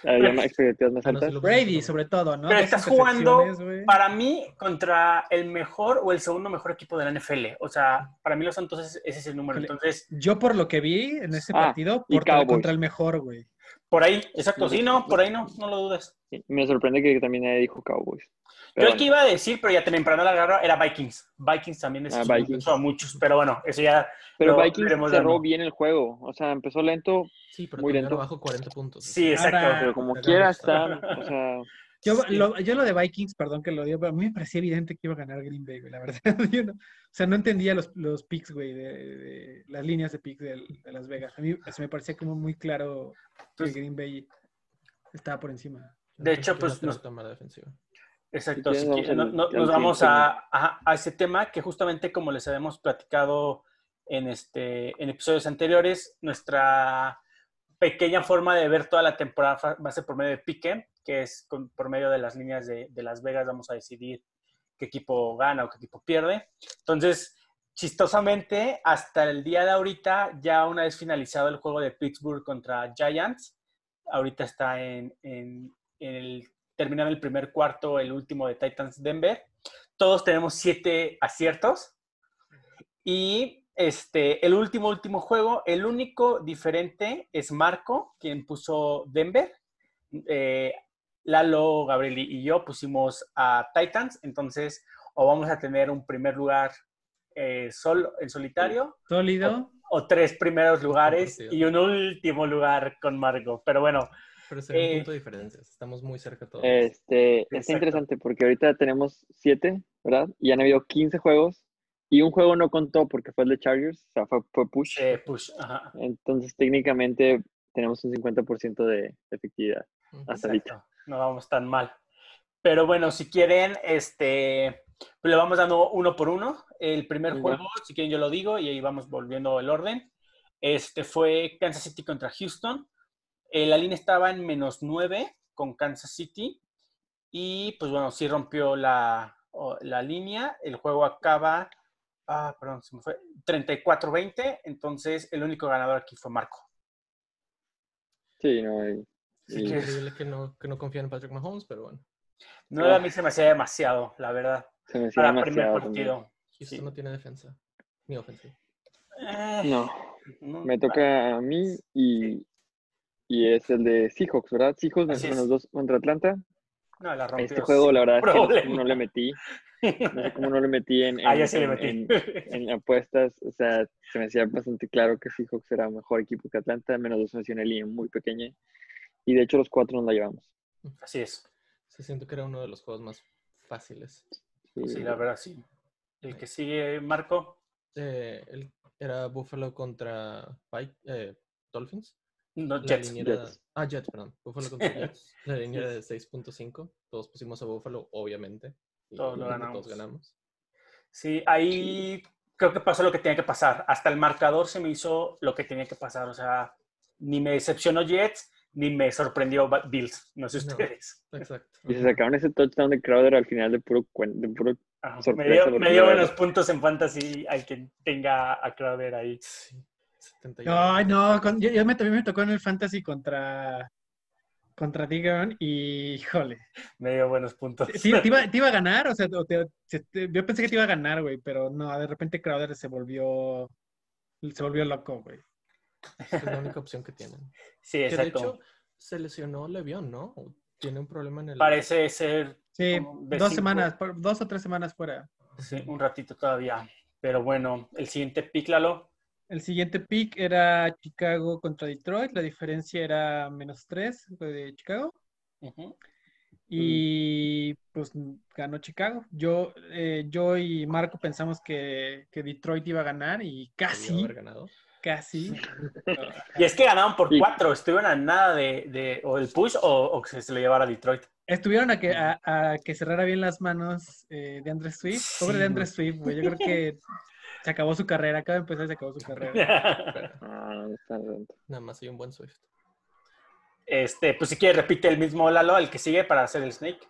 D: había más expectativas más
E: no,
D: altas.
C: Brady, sobre todo, ¿no?
B: Pero estás jugando para mí contra el mejor o el segundo mejor equipo de la NFL. O sea, para mí los Santos es- ese es el número. Entonces,
C: Yo por lo que vi en ese
D: Ah,
C: partido, por
D: Cowboys.
C: contra el mejor, güey.
B: por ahí, exacto, sí, no, por ahí no, no lo dudes.
D: Sí, Me sorprende que también dijo Cowboys.
B: Yo
D: Pero
B: el que iba a decir, pero ya temprano la agarra, era Vikings. Vikings también es
D: Ah, Vikings.
B: a muchos, pero bueno, eso ya
D: Pero
B: lo
D: Vikings cerró
B: dando.
D: bien el juego. O sea, empezó lento,
E: Sí, pero
D: Muy lento.
E: bajo 40 puntos.
B: Sí, exacto.
C: Ahora-
D: pero como quiera están, o sea,
C: Yo,
B: Sí.
C: lo, yo lo de Vikings, perdón que lo diga, pero a mí me parecía evidente que iba a ganar Green Bay, güey, la verdad. Yo no- o sea, no entendía los, los picks, güey, de, de- las líneas de picks de, de Las Vegas. A mí se me parecía como muy claro que
B: Pues-
C: Green Bay estaba por encima.
B: De hecho, pues,
E: no mala defensiva.
B: Exacto,
D: Si
B: si
D: quieres,
B: quieren,
D: vamos
B: no-
D: al-
B: no- nos vamos a, a- a ese tema que justamente como les habíamos platicado en, este, en episodios anteriores, nuestra pequeña forma de ver toda la temporada va a ser por medio de pique, que es con- por medio de las líneas de, de Las Vegas vamos a decidir qué equipo gana o qué equipo pierde. Entonces, chistosamente, hasta el día de ahorita, ya una vez finalizado el juego de Pittsburgh contra Giants, ahorita está en, en- en el terminando el primer cuarto, el último de Titans Denver. Todos tenemos siete aciertos. Y este, el último, último juego, el único diferente es Marco, quien puso Denver. Eh, Lalo, Gabriel y yo pusimos a Titans. Entonces, o vamos a tener un primer lugar eh, solo, en solitario,
C: Sólido.
B: o tres primeros lugares y un último lugar con Marco. Pero bueno,
E: Pero se ve
B: Eh,
E: un punto de diferencia. Estamos muy cerca todos.
D: este,
B: Exacto.
D: está interesante porque ahorita tenemos 7, ¿verdad? Y han habido 15 juegos y un juego no contó porque fue el de Chargers, o sea, fue, fue push.
B: eh, push. Ajá.
D: Entonces, técnicamente tenemos un 50% de efectividad hasta ahorita.
B: No vamos tan mal. Pero bueno, si quieren, este, pues le vamos dando uno por uno. El primer
D: Muy
B: juego, si quieren yo lo digo, y ahí vamos volviendo el orden. Este fue Kansas City contra Houston. Eh, la línea estaba en menos 9 con Kansas City. Y pues bueno, sí rompió la, la línea. El juego acaba, ah, perdón, se me fue, 34-20. Entonces el único ganador aquí fue Marco.
D: Sí, no, y-
B: Sí,
D: y-
B: que-
E: Increíble que no, que no confían en Patrick Mahomes, pero bueno.
B: No, a mí se me hacía demasiado, la verdad.
D: se me hacía
B: Para el primer
D: demasiado también.
B: partido.
E: Houston
B: Sí.
E: no tiene defensa. Ni ofensiva.
B: Eh,
D: No,
B: no,
D: me toca a mí y, y es el de Seahawks, ¿verdad? Seahawks
B: es.
D: menos 2 contra Atlanta.
B: No, la rompió.
D: Este juego, la verdad, es que no sé
B: problema.
D: cómo no le metí. No sé cómo no le metí en,
B: Ah,
D: en-
B: ya sí le
D: en-
B: metí.
D: en- en apuestas. O sea, se me hacía bastante claro que Seahawks era mejor equipo que Atlanta, menos dos en línea muy pequeña. Y de hecho, los cuatro nos la llevamos.
B: Así es.
E: Se siento que era uno de los juegos más fáciles.
D: Sí,
B: Sí, la verdad, sí. El que sigue, Marco.
E: Eh, el- era Buffalo contra Pike- eh, Dolphins.
B: No, Jets.
E: Ah, Jets, perdón. Buffalo contra Jets. La línea de 6.5. Todos pusimos a Buffalo, obviamente. y
B: Todos lo ganamos.
E: Todos ganamos.
B: Sí, ahí creo que pasó lo que tenía que pasar. Hasta el marcador se me hizo lo que tenía que pasar. O sea, ni me decepcionó Jets, ni me sorprendió Bills. No sé
E: No.
B: ustedes.
E: Exacto.
D: Y se sacaron ese touchdown de Crowder al final de puro, de puro
B: Ajá, Me
D: Sorpresa,
B: dio, me dio buenos puntos en fantasy al que tenga a Crowder ahí.
E: Sí. 71.
C: Ay, no, con- yo, yo me, también me tocó en el fantasy contra contra Digon y híjole.
B: Me dio buenos puntos.
C: Sí, te, iba, te iba a ganar, o sea, te- te- yo pensé que te iba a ganar, güey, pero no, de repente Crowder se volvió se volvió loco, güey.
E: Es la única opción que tienen.
B: Sí,
E: Que de
B: exacto.
E: hecho se lesionó Levión, ¿no? Tiene un problema en el.
B: Parece ser
C: Sí, dos
B: cinco.
C: semanas, por- dos o tres semanas fuera.
B: sí, un ratito todavía. Pero bueno, el siguiente pick, Lalo.
C: El siguiente pick era Chicago contra Detroit, la diferencia era menos tres de Chicago.
B: Ujú.
C: Y pues ganó Chicago. Yo, eh, yo y Marco pensamos que, que Detroit iba a ganar y casi,
E: haber ganado.
C: casi.
B: Y es que ganaron por
D: Sí.
B: cuatro. Estuvieron a nada de, de o el push o, o que se lo llevara a Detroit.
C: Estuvieron a que, a, a que cerrara bien las manos eh, de Andre Swift. Pobre
B: Sí,
C: de
B: güey.
C: Swift, güey. Yo creo que se acabó su carrera. Acaba de empezar y se acabó su carrera.
D: Ah, está
E: nada más hay un buen Swift.
B: Este, pues si quieres, repite el mismo Lalo, el que sigue para hacer el Snake.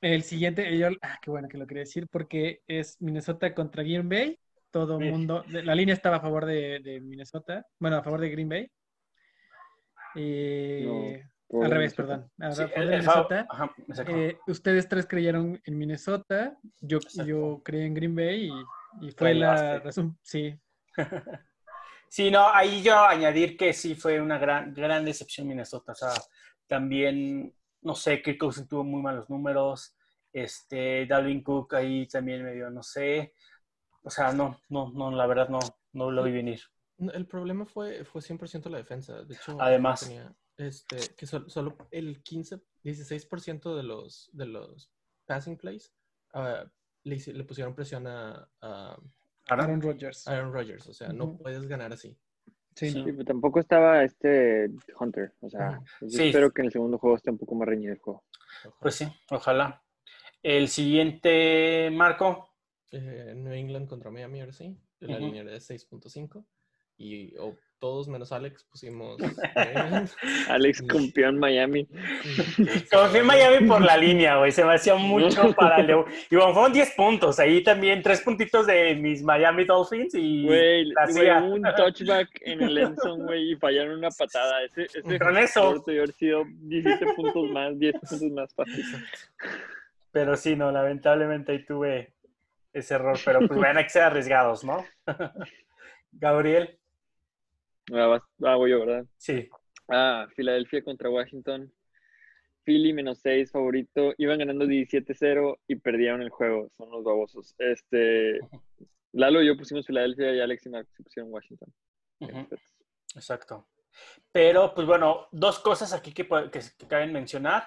C: El siguiente, yo, ah, qué bueno que lo quería decir, porque es Minnesota contra Green Bay. Todo
B: Bien.
C: mundo, la línea estaba a favor de, de Minnesota, bueno, a favor de Green Bay. Y- al revés,
D: Minnesota.
C: perdón. A
B: Sí,
C: favor
B: el-
C: de
B: el fa-
C: Minnesota.
B: ajá, exacto.
C: Eh, ustedes tres creyeron en Minnesota, yo,
B: Exacto.
C: yo creí en Green Bay y, y fue la razón, sí.
B: Sí, no, ahí yo añadir que sí fue una gran, gran decepción Minnesota. O sea, también, no sé, Kirk Cousins tuvo muy malos números. Este, Dalvin Cook ahí también medio, no sé. O sea, no, no, no, la verdad no, no lo vi venir.
E: El problema fue, fue 100% la defensa. De hecho,
B: Además.
E: tenía, este, que sol- solo el 15, 16% de los, de los passing plays ah, le, pusieron presión a, a
C: Aaron Rodgers.
E: Aaron Rodgers. O sea, no puedes ganar así.
C: Sí,
B: sí.
C: no.
D: Tampoco estaba este Hunter. O sea,
E: Ajá.
D: yo
B: Sí.
D: espero que en el segundo juego esté un poco más reñido el juego.
B: pues sí, ojalá. El siguiente, Marco.
E: Eh, New England contra Miami, ahora sí. La
B: Ujú.
E: línea era de 6.5. Y o todos menos Alex pusimos.
D: Alex campeón Miami.
B: Confío en Miami por la línea, güey. Se me hacía mucho para el de... Y bueno, fueron 10 puntos. Ahí también, tres puntitos de mis Miami Dolphins y...
D: Güey, un touchback en el end zone, güey, y fallaron una patada. Ese, ese
B: Con eso.
D: haber sido 17 puntos más, 10 puntos más fácil.
B: Pero sí, no, lamentablemente ahí tuve ese error. Pero pues van a que ser arriesgados, ¿no? Gabriel,
D: Ah, vas- ah, voy yo, ¿verdad?
B: sí.
D: Ah, Filadelfia contra Washington. Philly menos 6 favorito. Iban ganando 17-0 y perdieron el juego. Son los babosos. Este, Lalo y yo pusimos Filadelfia y Alex y Marcos pusieron Washington.
B: Exacto. Pero, pues bueno, dos cosas aquí que, que, que caben mencionar.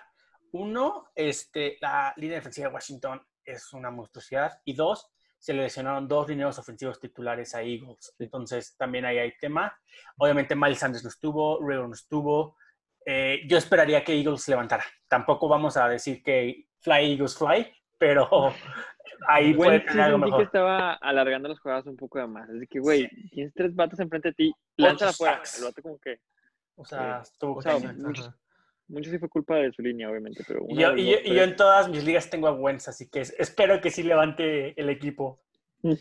B: Uno, este, la línea defensiva de Washington es una monstruosidad. Y dos, se le lesionaron dos lineos ofensivos titulares a Eagles. Entonces, también ahí hay tema. Obviamente, Miles Sanders no estuvo, River no estuvo. Eh, yo esperaría que Eagles levantara. Tampoco vamos a decir que Fly Eagles Fly, pero ahí puede
D: Igual sí
B: tener algo
D: sentí que
B: mejor.
D: estaba alargando las jugadas un poco de más. Así que, güey, tienes tres vatos enfrente de ti, lánzala afuera. El vato como que...
B: O sea, estuvo
D: O sea, muchos-. Mucho sí fue culpa de su línea, obviamente, pero... Una,
B: yo,
D: dos,
B: y yo- y yo
D: tres.
B: en todas mis ligas tengo a Wentz, así que es- espero que sí levante el equipo.
D: Mm.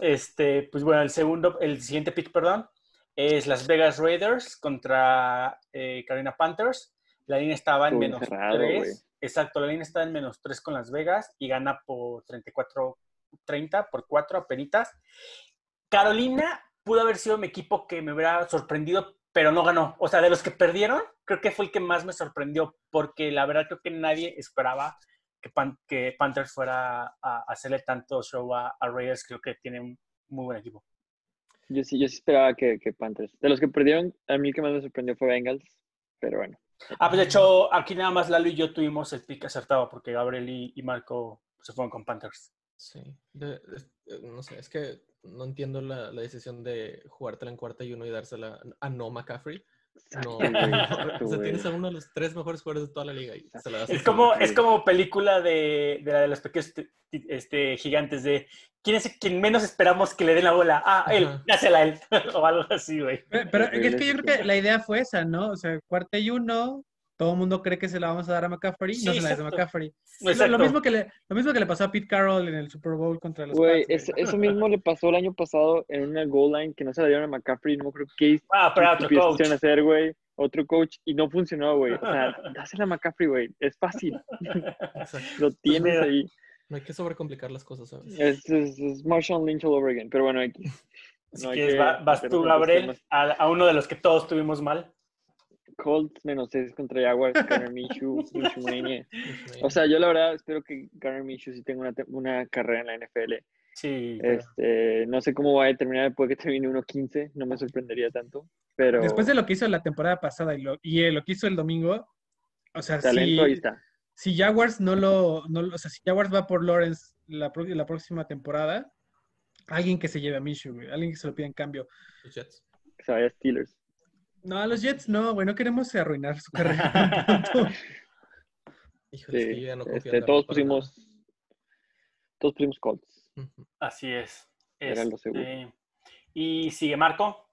B: Este, pues bueno, el segundo, el siguiente pick, perdón, es Las Vegas Raiders contra eh, Carolina Panthers. La línea estaba en menos
D: encerrado,
B: 3.
D: güey.
B: Exacto, la línea está en menos 3 con Las Vegas y gana por 34-30, por 4 apenitas. Carolina pudo haber sido mi equipo que me hubiera sorprendido, pero no ganó. O sea, de los que perdieron, creo que fue el que más me sorprendió, porque la verdad creo que nadie esperaba que, Pan- que Panthers fuera a, a hacerle tanto show a, a Raiders. Creo que tiene un muy buen equipo.
D: Yo sí, yo sí esperaba que, que Panthers. De los que perdieron, a mí el que más me sorprendió fue Bengals, pero bueno.
B: Ah, pues de hecho, aquí nada más Lalo y yo tuvimos el pick acertado porque Gabriel y, y Marco se fueron con Panthers.
E: Sí. De- es- eh, no sé, es que no entiendo la, la decisión de jugártela en cuarta y uno y dársela a no McCaffrey. No,
D: Exacto, güey,
E: o sea, tienes a uno de los tres mejores jugadores de toda la liga y se la das
B: Es como, es como película de, de la de los pequeños este, gigantes de ¿quién es quien menos esperamos que le den la bola? Ah, él,
E: Ajá.
B: dásela a él. o algo así, güey.
C: Pero, pero es que yo creo que la idea fue esa, ¿no? O sea, cuarta y uno, todo el mundo cree que se la vamos a dar a McCaffrey,
B: Sí,
C: no se la das a. McCaffrey. Lo-. Lo, mismo que le, lo mismo que le pasó a Pete Carroll en el Super Bowl contra los
D: Güey, es- eso mismo le pasó el año pasado en una goal line que no se la dieron a McCaffrey, no creo qué
B: Ah, pero otro coach.
D: hacer, güey. Otro coach y no funcionó, güey. O sea, dásela a McCaffrey, güey. Es fácil. Lo tienes
B: mira.
D: ahí.
E: No hay que sobrecomplicar las cosas, ¿sabes?
D: Es, es, es Marshall Lynch all over again. Pero bueno, aquí. No que
B: va- vas tú, Gabriel, a, a uno de los que todos tuvimos mal.
D: Colts menos 6 contra Jaguars, Garner Minshew, Minshew Mania. O sea, yo la verdad espero que Garner Minshew sí tenga una, una carrera en la NFL.
B: Sí,
D: Este, no sé cómo va a terminar después que termine 1-15, no me sorprendería tanto. Pero
C: Después de lo que hizo la temporada pasada y lo, y eh, lo que hizo el domingo, o sea,
D: talento ahí
C: si,
D: está.
C: si Jaguars no lo, no, lo- o sea, si Jaguars va por Lawrence la, la próxima temporada, alguien que se lleve a Minshew, güey, alguien que se lo pida en cambio.
E: los Jets.
D: Que se vaya a Steelers.
C: No, a los Jets no, güey, no queremos arruinar su carrera.
E: Híjole, es
D: Sí,
E: que yo ya no confío
D: este,
E: en
D: todos pusimos todos pusimos Colts.
B: así es.
D: Era lo seguro.
B: Este, y sigue Marco.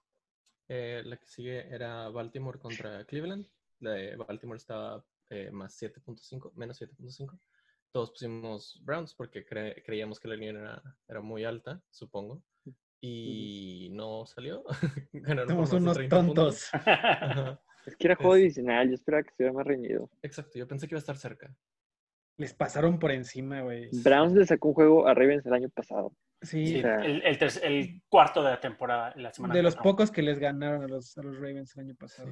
E: Eh, la que sigue era Baltimore contra Cleveland. La de Baltimore estaba eh, más 7.5, menos 7.5. Todos pusimos Browns porque cre- creíamos que la línea era, era muy alta, supongo. Y no salió. Ganaron
C: Somos unos
E: 30 puntos.
C: tontos.
D: Es que era juego divisional, yo esperaba que estuviera más reñido.
E: Exacto, yo pensé que iba a estar cerca.
C: Les pasaron por encima, güey.
D: Browns le sacó un juego a Ravens el año pasado.
C: Sí,
B: Sí,
D: o sea-
B: el, el cuarto de la temporada, la semana
C: de los pocos que les ganaron a los, a los Ravens el año pasado.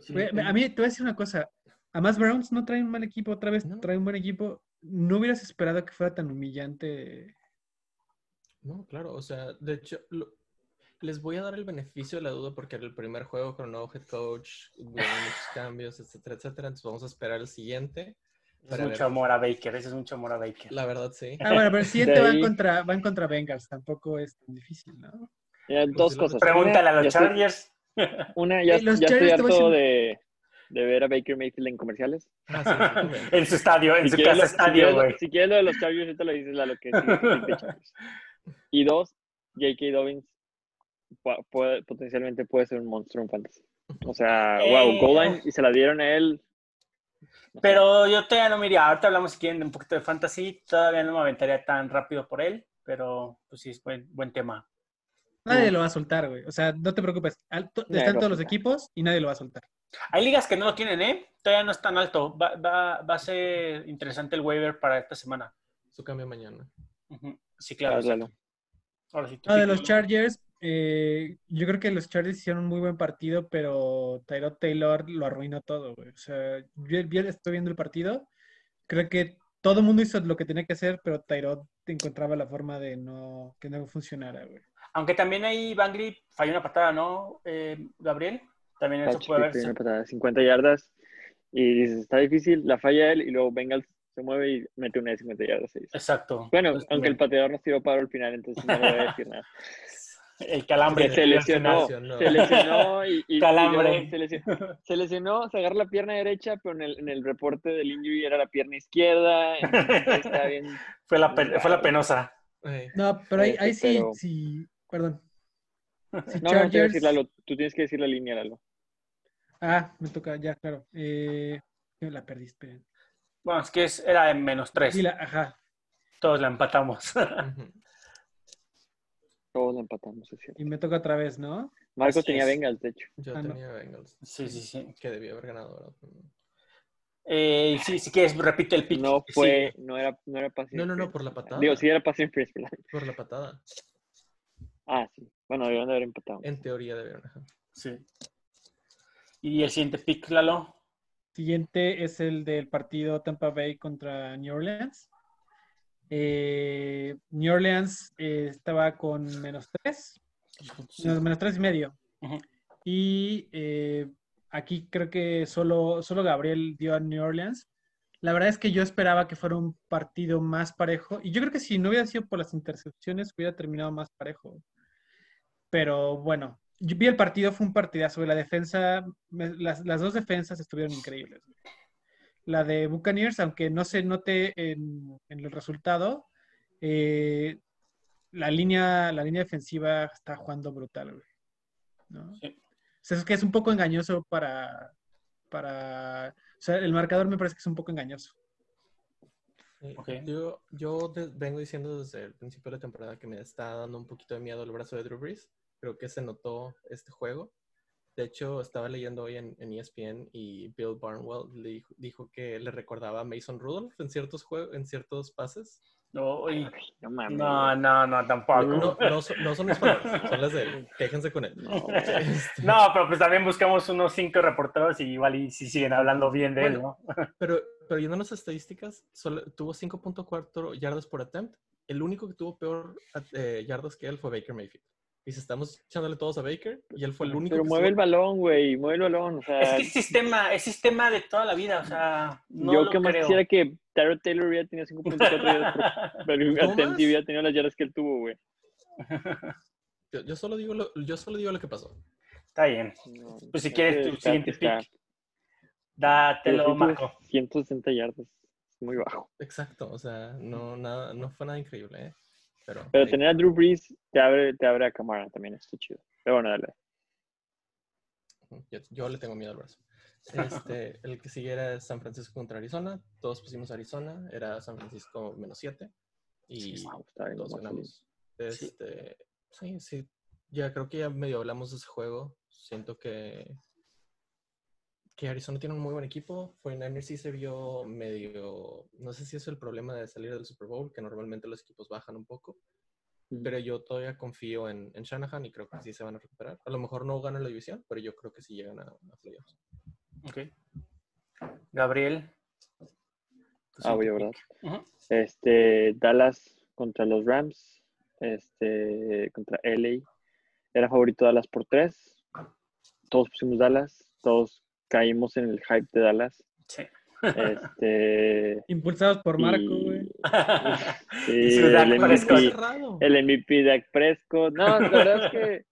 E: Sí.
C: A mí te voy a decir una cosa. Además, Browns no trae un mal equipo, otra vez
E: No.
C: trae un buen equipo. No hubieras esperado que fuera tan humillante.
E: No, claro, o sea, de hecho, lo- les voy a dar el beneficio de la duda porque era el primer juego con un nuevo head coach, hubo muchos cambios, etcétera, etcétera. Entonces vamos a esperar el siguiente.
B: Es mucho
E: ver.
B: amor a Baker, ese es mucho amor a Baker.
E: La verdad, sí.
C: Ah, bueno, pero el siguiente van
D: ahí-
C: contra, van contra Bengals, tampoco es tan difícil, ¿no?
D: Mira, dos cosas.
B: Pregúntale a
D: ya
B: los
D: estoy-
B: Chargers.
D: Una, ya,
C: Eh,
D: ya estoy harto de, de ver a Baker Mayfield en comerciales.
E: Ah, sí, sí, también.
B: en su estadio, en
D: Si
B: su casa
D: lo, si,
B: estadio, güey.
D: si quieres lo de los Chargers, ahorita lo dices a lo que Chargers. Y dos, J.K. Dobbins pu- puede- potencialmente puede ser un monstruo en fantasy. O sea,
B: Eh.
D: wow, goal line y se la dieron a él.
B: Pero yo todavía no me iría. Ahorita hablamos si quieren de un poquito de fantasy. Todavía no me aventaría tan rápido por él, pero pues sí es buen, buen tema.
C: Nadie lo va a soltar, güey. O sea, no te preocupes. Están todos los equipos y nadie lo va a soltar.
B: Hay ligas que no lo tienen, ¿eh? Todavía no es tan alto. Va, va, va a ser interesante el waiver para esta semana.
E: Su cambio mañana.
B: Sí, claro.
D: Háblalo.
B: exacto. Ahora sí.
C: No, de los Chargers, eh, yo creo que los Chargers hicieron un muy buen partido, pero Tyrod Taylor lo arruinó todo, güey. O sea, yo, yo estoy viendo el partido, creo que todo el mundo hizo lo que tenía que hacer, pero Tyrod encontraba la forma de no, que no funcionara, güey.
B: Aunque también ahí Bangry falló una patada, ¿no, eh, Gabriel? También eso puede
D: tiene una patada de 50 yardas. Y dices, está difícil, la falla él y luego Bengals se mueve y mete una de 50 yardas.
B: Exacto.
D: Bueno,
B: Pues,
D: aunque el pateador nos tiró paro al final, entonces no le voy a decir nada.
B: El calambre.
D: Que se lesionó, se lesionó y,
B: Calambre.
D: se lesionó, se lesionó, se agarra la pierna derecha, pero en el, en el reporte del injury era la pierna izquierda. entonces está bien.
B: Fue la, pe- fue la penosa.
C: No, pero ahí,
D: Este,
C: ahí sí,
D: pero-
C: sí, perdón. Si
D: No, no,
C: Chargers,
D: decir, Lalo, tú tienes que decir la línea, Lalo.
C: ah, me toca, ya, claro. Eh, yo la perdí, esperen.
B: Bueno, es que es- era de menos tres.
C: Sí, la- ajá.
B: Todos la empatamos.
D: Todos la empatamos, es cierto.
C: Y me toca otra vez, ¿no?
D: Marcos
B: Así
D: tenía
B: es.
D: Bengals, de hecho.
E: Yo
C: Ah, no.
E: tenía Bengals.
B: Sí, sí, sí.
E: Que debía haber ganado, ¿verdad?
B: Eh, sí, si quieres, repite el pitch.
D: No
B: Sí.
D: fue, no era, no era passing
E: No, no, no, por la patada.
D: Digo, sí era passing ¿verdad?
E: Por la patada.
D: Ah, sí. Bueno, debieron de haber empatado.
E: En teoría debieron. ajá.
B: Sí. Y el siguiente pick, Lalo.
C: Siguiente es el del partido Tampa Bay contra New Orleans. Eh, New Orleans eh, estaba con menos tres, menos, tres y medio. Y eh, aquí creo que solo, solo Gabriel dio a New Orleans. La verdad es que yo esperaba que fuera un partido más parejo. Y yo creo que si no hubiera sido por las intercepciones, hubiera terminado más parejo. Pero bueno, yo vi el partido, fue un partidazo. La defensa, las, las dos defensas estuvieron increíbles. La de Buccaneers, aunque no se note en, en el resultado, eh, la, línea, la línea defensiva está jugando brutal. güey. ¿no?
B: Sí.
C: O sea, es que es un poco engañoso para, para... O sea, el marcador me parece que es un poco engañoso.
E: Sí,
B: Ok.
E: Yo, yo de- vengo diciendo desde el principio de la temporada que me está dando un poquito de miedo el brazo de Drew Brees. Creo que se notó este juego. De hecho, estaba leyendo hoy en, en ESPN y Bill Barnwell le dijo, dijo que le recordaba a Mason Rudolph en ciertos, juegos, en ciertos pases.
B: No, y-
D: Ay, no mames.
B: no, no, no, tampoco.
E: No, no, son, no son mis palabras, son las de él. Quéjense con él.
D: No,
E: Este,
B: No, pero pues también buscamos unos cinco reporteros y igual y si siguen hablando bien de él, ¿no?
E: Pero, pero yendo a las estadísticas, solo, tuvo 5.4 yardas por attempt. El único que tuvo peor eh, yardas que él fue Baker Mayfield. Y si estamos echándole todos a Baker, y él fue el único
D: Pero
E: que
D: mueve el balón, güey. Mueve el balón. O sea,
B: Es que es sistema, es sistema de toda la vida, o sea, no
D: yo
B: lo
D: que más
B: creo.
D: quisiera que Tyrod Taylor hubiera tenido 5.4 yardas pero y hubiera tenido las yardas que él tuvo, güey.
E: Yo, yo solo digo lo, yo solo digo lo que pasó.
B: Está bien.
D: No,
B: Pues si
D: es
B: quieres tu siguiente
D: está-
B: pick, dátelo, Marco.
D: 160 yardas. Muy bajo.
E: Exacto, o sea, no, nada, no fue nada increíble, ¿eh? Pero,
D: tener a Drew Brees te abre, te abre a Camara también. Está chido. Pero bueno, dale.
E: yo, yo le tengo miedo al brazo. Este, el que siguiera es San Francisco contra Arizona. Todos pusimos Arizona, era San Francisco menos 7. Y
D: Wow, está bien,
E: todos ganamos. Este, sí, sí. Ya creo que ya medio hablamos de ese juego. Siento que, que Arizona tiene un muy buen equipo. 49ers sí se vio medio. No sé si es el problema de salir del Super Bowl, que normalmente los equipos bajan un poco. Pero yo todavía confío en, en Shanahan y creo que sí se van a recuperar. A lo mejor no ganan la división, pero yo creo que sí llegan a, a playoffs.
B: Ok. Gabriel. tu
D: Ah, voy a.
B: Ujú.
D: Este, Dallas contra los Rams. Este, contra LA. Era favorito Dallas por 3. Todos pusimos Dallas. Todos caímos en el hype de Dallas.
B: Sí.
D: Este.
C: Impulsados por Marco, güey.
D: Sí, el. MVP,
E: cerrado.
D: el MVP Dak Prescott. No, la verdad es que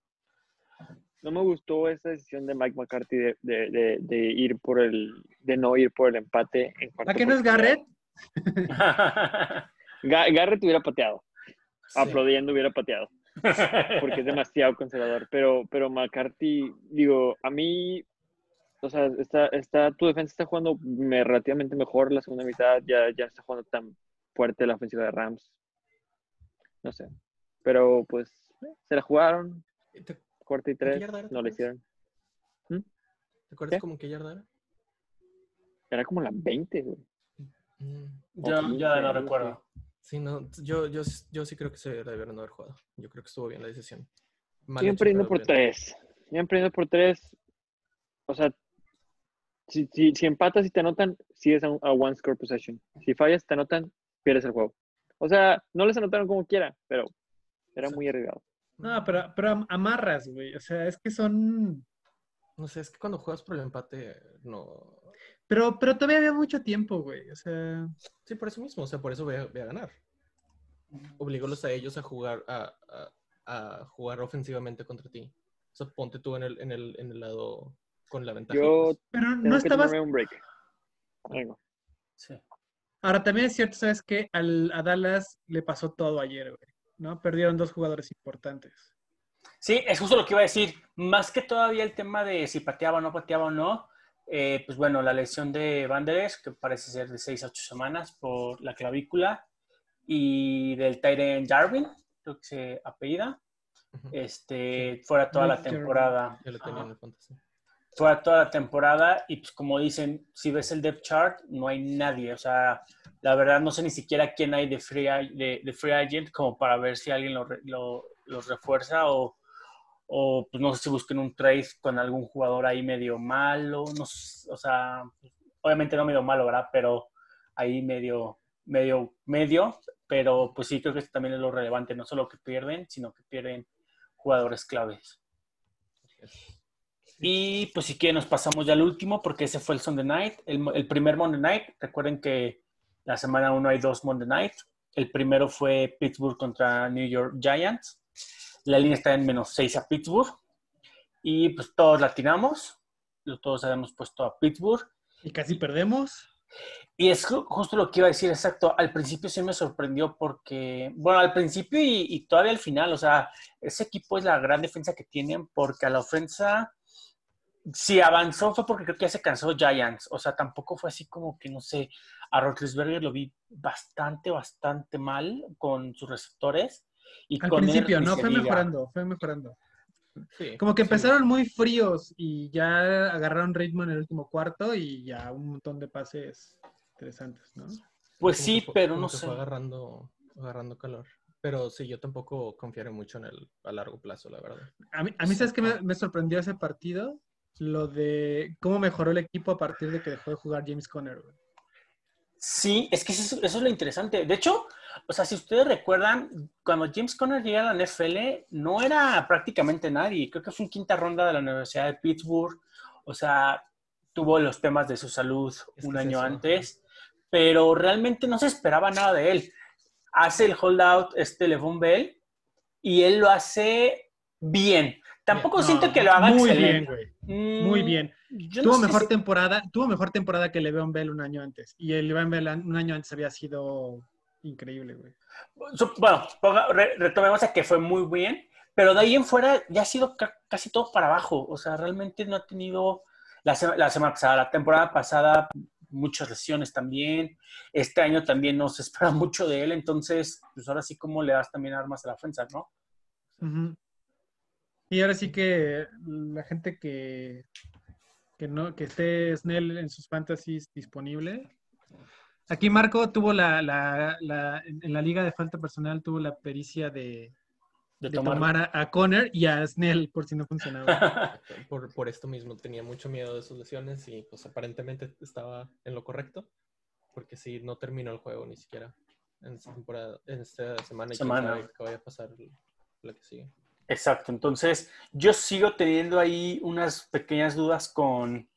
D: no me gustó esa decisión de Mike McCarthy de, de- de- de ir por el, de no ir por el empate en
C: ¿A qué no es. Garrett?
D: Ga- Garrett hubiera pateado,
E: Sí.
D: aplaudiendo hubiera pateado, porque es demasiado conservador. Pero, pero McCarthy, digo, a mí, o sea, está, está, tu defensa está jugando me- relativamente mejor la segunda mitad, ya, ya está jugando tan fuerte la ofensiva de Rams. No sé. Pero pues se la jugaron,
E: ¿Te,
D: cuarta y tres, no le hicieron.
E: ¿te acuerdas
D: ¿Qué?
E: como qué yarda era?
D: Era como la 20, güey.
E: Mm,
D: Ok,
B: ya no recuerdo.
E: Sí, no, yo, yo, yo sí creo que se debieron haber jugado. Yo creo que estuvo bien la decisión. Mal
D: Siguen
E: hecho,
D: perdiendo
E: pero
D: por
E: bien.
D: tres. Siguen perdiendo por tres. O sea, si, si, si empatas y te anotan, sigues a, un- a one score possession. Si fallas, te anotan, pierdes el juego. O sea, no les anotaron como quiera, pero era muy arriesgado.
C: No, pero, pero am- amarras, güey. O sea, es que son.
E: No sé, es que cuando juegas por el empate, no.
C: Pero, pero todavía había mucho tiempo, güey. O sea.
E: Sí, por eso mismo, o sea, por eso voy a, voy a ganar. Obligólos a ellos a jugar, a, a- a jugar ofensivamente contra ti. O sea, ponte tú en el, en el, en el lado con la ventaja.
D: Yo
E: pues.
C: Pero
D: tengo
C: no
D: que
C: estabas.
D: un break. Algo.
B: Sí.
C: Ahora también es cierto, ¿sabes qué? Al, a Dallas le pasó todo ayer, güey. ¿No? Perdieron dos jugadores importantes.
B: Sí, es justo lo que iba a decir. Más que todavía el tema de si pateaba o no pateaba o no, eh, pues bueno, la lesión de Vanderes, que parece ser de 6 a 8 semanas por la clavícula, y del Tyrion Jarvin, creo que se apellida, este, fuera toda la temporada.
E: Yo lo tenía en el fantasy.
B: Fuera toda la temporada, y pues como dicen, si ves el depth chart, no hay nadie. O sea, la verdad no sé ni siquiera quién hay de free, de, free agent como para ver si alguien lo, re- lo- los refuerza o, o pues no sé si busquen un trade con algún jugador ahí medio malo, no o sea, obviamente no medio malo, ¿verdad? Pero ahí medio, medio, medio, pero pues sí creo que eso también es lo relevante, no solo que pierden, sino que pierden jugadores claves. Y pues si quieren nos pasamos ya al último, porque ese fue el Sunday Night, el, el primer Monday Night. Recuerden que la semana 1 hay dos Monday Night. El primero fue Pittsburgh contra New York Giants. La línea está en menos 6 a Pittsburgh. Y pues todos la tiramos. Todos habíamos puesto a Pittsburgh.
C: Y casi perdemos.
B: Y es justo lo que iba a decir, exacto. Al principio sí me sorprendió porque, bueno, al principio y, y, todavía al final, o sea, ese equipo es la gran defensa que tienen porque a la ofensa, si avanzó fue porque creo que ya se cansó Giants. O sea, tampoco fue así como que, no sé, a Roethlisberger lo vi bastante, bastante mal con sus receptores. Y
C: al
B: con él
C: principio, ¿no? Fue
B: diga.
C: mejorando, fue mejorando.
E: Sí,
C: Como que
E: sí.
C: empezaron muy fríos y ya agarraron ritmo en el último cuarto y ya un montón de pases interesantes, ¿no?
B: Pues
E: Como
B: sí,
E: que fue-
B: pero no
E: que
B: sé.
E: Fue agarrando, agarrando calor. Pero sí, yo tampoco confiaré mucho en el a largo plazo, la verdad.
C: A mí, a mí ¿sabes qué me, me sorprendió ese partido? Lo de cómo mejoró el equipo a partir de que dejó de jugar James Conner. güey.
B: Sí, es que eso, es- eso es lo interesante. De hecho, o sea, si ustedes recuerdan, cuando James Conner llega a la NFL, no era prácticamente nadie. Creo que fue en quinta ronda de la Universidad de Pittsburgh. O sea, tuvo los temas de su salud
E: Es
B: un
E: es
B: año antes, pero realmente no se esperaba nada de él. Hace el holdout este Levon Bell y él lo hace bien. Tampoco
C: No,
B: siento que lo haga
C: muy bien, güey.
B: Mm,
C: Muy bien.
B: yo
C: tuvo
B: no
C: mejor
B: si-
C: temporada, tuvo mejor temporada que Le'Veon Bell un año antes. Y el Le'Veon Bell un año antes había sido increíble, güey.
B: Bueno, re- retomemos a que fue muy bien, pero de ahí en fuera ya ha sido ca- casi todo para abajo. O sea, realmente no ha tenido la, sema- la semana pasada, la temporada pasada, muchas lesiones también. Este año también no se espera mucho de él, entonces, pues ahora sí, como le das también armas a la ofensa, ¿no?
C: Ujú. Y ahora sí que la gente que, que no, que esté Snell en sus fantasies disponible. Aquí Marco tuvo la, la, la- en la liga de falta personal tuvo la pericia de,
B: De
C: de
B: tomar.
C: tomar a, a Conner y a Snell por si no funcionaba.
E: Por, por esto mismo tenía mucho miedo de sus lesiones y pues aparentemente estaba en lo correcto. Porque sí, no terminó el juego ni siquiera en esta temporada, en esta semana.
B: Semana.
E: qué vaya a pasar la que sigue.
B: Exacto, entonces yo sigo teniendo ahí unas pequeñas dudas con,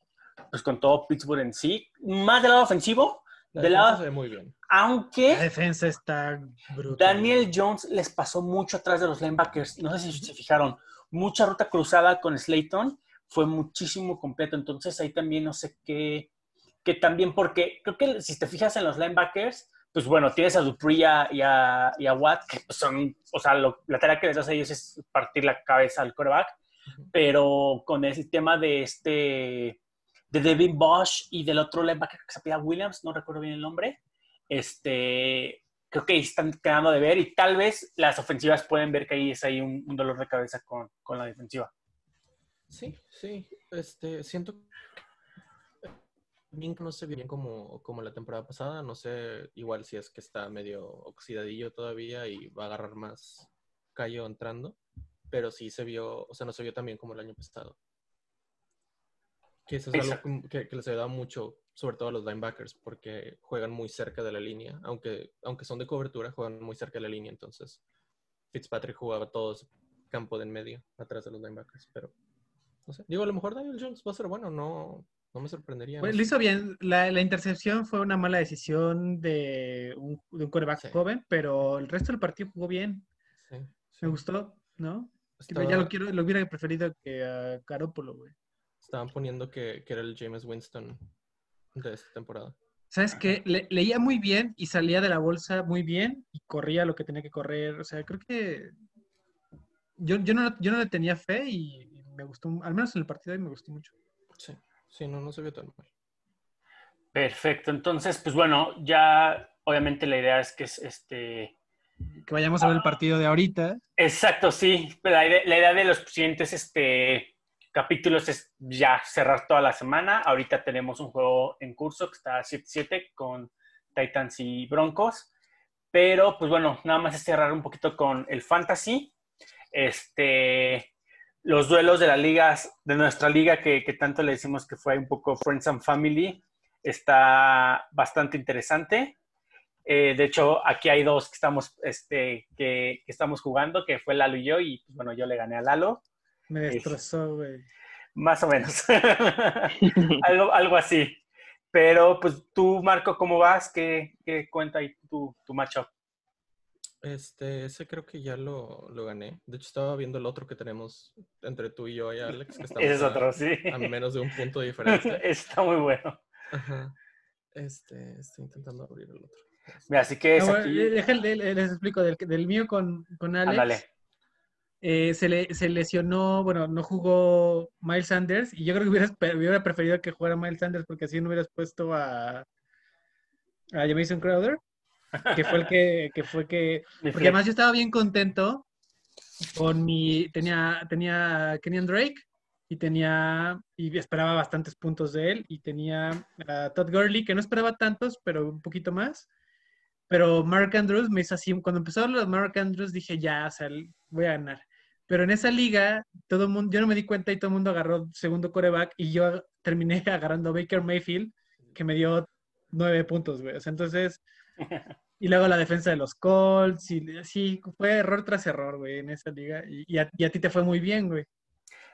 B: pues, con todo Pittsburgh en sí, más del lado ofensivo,
E: La
B: del lado,
E: se ve muy bien.
B: aunque...
C: La defensa está brutal.
B: Daniel Jones les pasó mucho atrás de los linebackers. No sé si se fijaron. Mucha ruta cruzada con Slayton. Fue muchísimo completo. Entonces ahí también no sé qué. Que también, porque creo que si te fijas en los linebackers, pues bueno, tienes a Dupree y a, y a- y a Watt, que pues, son, o sea, lo- la tarea que les das a ellos es partir la cabeza al.
E: Ujú.
B: Pero con el tema de este, de Devin Bosch y del otro linebacker que se apellida Williams, no recuerdo bien el nombre, este, creo que están quedando de ver y tal vez las ofensivas pueden ver que ahí es ahí un, un dolor de cabeza con, con la defensiva.
E: Sí, sí. Este, siento bien que no se ve bien como, como la temporada pasada. No sé, igual si es que está medio oxidadillo todavía y va a agarrar más callo entrando. Pero sí se vio, o sea, no se vio tan bien como el año pasado. Que eso es algo que, que les ayuda mucho, sobre todo a los linebackers, porque juegan muy cerca de la línea. Aunque, aunque son de cobertura, juegan muy cerca de la línea. Entonces, Fitzpatrick jugaba todo ese campo de en medio, atrás de los linebackers. Pero no sé. Digo, a lo mejor Daniel Jones va a ser bueno, no, no me sorprendería.
C: Pues, lo hizo bien. La, la intercepción fue una mala decisión de un, de un quarterback
E: Sí.
C: joven, pero el resto del partido jugó bien.
E: Sí, sí.
C: Me gustó, ¿no?
E: Estaba-
C: Ya lo quiero, lo hubiera preferido que a Garoppolo, güey.
E: Estaban poniendo que, que era el James Winston de esta temporada.
C: ¿Sabes qué? Le- leía muy bien y salía de la bolsa muy bien y corría lo que tenía que correr. O sea, creo que yo, yo, no, yo no le tenía fe y me gustó, al menos en el partido de hoy me gustó mucho.
E: Sí, sí, no, no se vio tan mal.
B: Perfecto. Entonces, pues bueno, ya obviamente la idea es que es este.
C: Que vayamos a ver el partido de ahorita.
B: Exacto, sí. Pero la idea, la idea de los siguientes este, capítulos es ya cerrar toda la semana. Ahorita tenemos un juego en curso que está 7-7 con Titans y Broncos. Pero, pues bueno, nada más es cerrar un poquito con el fantasy. Este, los duelos de las ligas, de nuestra liga, que, que tanto le decimos que fue un poco Friends and Family. está bastante interesante. Eh, de hecho, aquí hay dos que estamos, este, que, que estamos jugando, que fue Lalo y yo, y pues, bueno, yo le gané a Lalo.
C: Me destrozó, güey.
B: Más o menos. algo, algo así. Pero, pues tú, Marco, ¿cómo vas? ¿Qué, qué cuenta ahí tu, tu matchup?
E: Este, ese creo que ya lo, lo gané. De hecho, estaba viendo el otro que tenemos entre tú y yo y Alex. Que estamos
B: es
E: a-
B: otro, sí.
E: A menos de un punto de diferencia.
B: Está muy bueno.
E: Ajá. Este, estoy intentando abrir el otro.
B: Mira, así que es
C: No, bueno,
B: aquí.
C: le- déjale- le- les explico, del, del mío con, con Alex.
B: Ándale.
C: eh, se, le, se lesionó, bueno, no jugó Miles Sanders y yo creo que hubieras, hubiera preferido que jugara Miles Sanders porque así no hubieras puesto a, a Jamison Crowder, que fue el que, que fue que, porque además yo estaba bien contento con mi, tenía, tenía a Kenyan Drake y tenía, y esperaba bastantes puntos de él y tenía a Todd Gurley, que no esperaba tantos, pero un poquito más. Pero Mark Andrews me hizo así, cuando empezó los Mark Andrews dije, ya, o sea, voy a ganar. Pero en esa liga, todo mundo, yo no me di cuenta y todo el mundo agarró segundo coreback y yo terminé agarrando a Baker Mayfield, que me dio nueve puntos, güey. O sea, entonces, y luego la defensa de los Colts, y así, fue error tras error, güey, en esa liga. Y, y a, y a ti te fue muy bien, güey.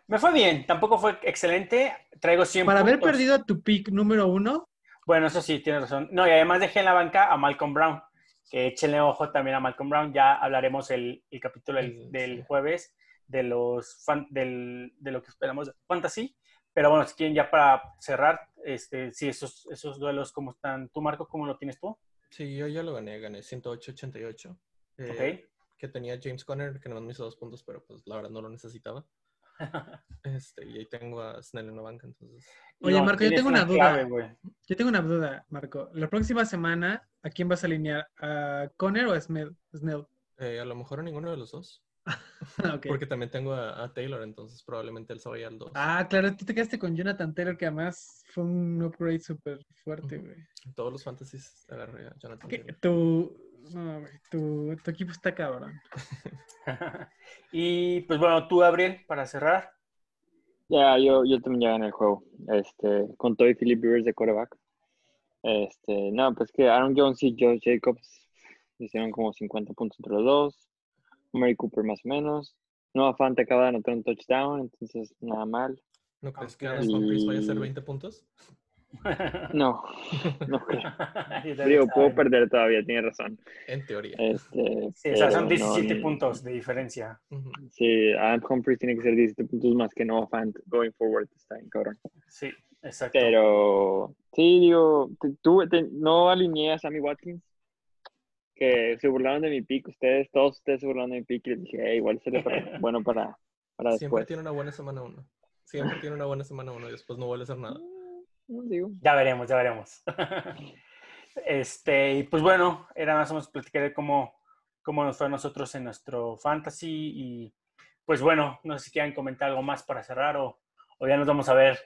B: Me fue bien, tampoco fue excelente. Traigo 100
C: Para haber perdido a tu pick número uno,
B: Bueno, eso sí, tienes razón. No, y además dejé en la banca a Malcolm Brown. Que échenle ojo también a Malcolm Brown. Ya hablaremos el, el capítulo del,
E: Sí.
B: del jueves de los fan- del, de lo que esperamos de Fantasy. Pero bueno, si quieren ya para cerrar, este, sí, esos, esos duelos, ¿cómo están? ¿Tú, Marco, cómo lo tienes tú?
E: Sí, yo ya lo gané, gané 108-88. Eh,
B: Ok.
E: Que tenía James Conner, que no me hizo dos puntos, pero pues la verdad no lo necesitaba. Este, y ahí tengo a Snell en la banca, entonces.
C: Oye, Marco, yo tengo una duda.
B: clave,
C: yo tengo una duda, Marco. La próxima semana, ¿a quién vas a alinear? ¿A Conner o a Snell? Snell.
E: eh, a lo mejor a ninguno de los dos. Porque también tengo a, a Taylor, entonces probablemente él se vaya al 2.
C: Ah, claro, tú te quedaste con Jonathan Taylor, que además fue un upgrade súper fuerte, güey.
E: Todos los fantasies agarré a Jonathan Taylor.
C: Tu, no, güey, tu, tu equipo está cabrón.
B: y pues bueno, tú, Gabriel, para cerrar.
D: Ya, yo, yo también ya gané el juego. Este, con todo y Philip Rivers de quarterback. Este, no, pues que Aaron Jones y Joe Jacobs hicieron como 50 puntos entre los dos. Mary Cooper más o menos. Noah Fant acaba de anotar un touchdown, entonces nada mal.
E: ¿No crees que. Aaron Humphries vaya a hacer
D: Y-
E: 20 puntos?
D: No, no creo. Digo, puedo perder todavía, tiene razón.
E: En teoría.
D: Este,
B: Sí, o sea, son
D: pero no,
B: 17
D: ni-
B: puntos de diferencia.
D: Sí, Adam Humphries tiene que ser 17 puntos más que Noah Fant going forward. Está bien, cabrón.
B: Sí, exacto.
D: Pero sí, digo, te- no alineé a Sammy Watkins, que se burlaron de mi pick, ustedes, todos ustedes se burlaron de mi pick y les dije, "Eh, igual sería para- bueno para, para
E: Siempre
D: después.
E: tiene una buena semana uno. Siempre tiene una buena semana uno y después no vuelve a hacer nada.
D: No, digo,
B: Ya veremos, ya veremos. este, y pues bueno, era más o menos platicar de cómo, cómo nos fue a nosotros en nuestro fantasy. Y pues bueno, no sé si quieran comentar algo más para cerrar o, o ya nos vamos a ver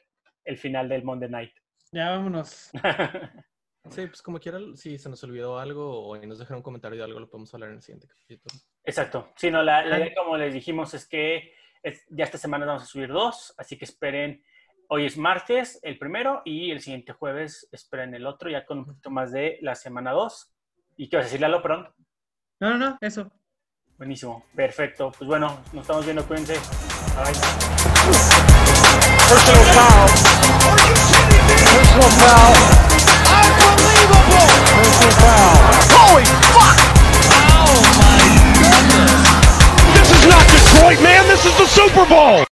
B: el final del Monday Night.
C: Ya vámonos.
E: Sí, pues como quiera, si se nos olvidó algo o nos dejaron un comentario de algo, lo podemos hablar en el siguiente capítulo.
B: Exacto. Sí, no, la, la idea, como les dijimos, es que es- ya esta semana vamos a subir dos, así que esperen. Hoy es martes, el primero, y el siguiente jueves esperen el otro, ya con un poquito más de la semana dos. ¿Y qué vas a decir, Lalo, pronto?
C: No, no, no, eso.
B: Buenísimo, perfecto. Pues bueno, nos estamos viendo, cuídense. Bye.
A: Personal foul. Personal foul. Personal foul. Holy fuck. Oh my goodness. This is not Detroit, man. This is the Super Bowl.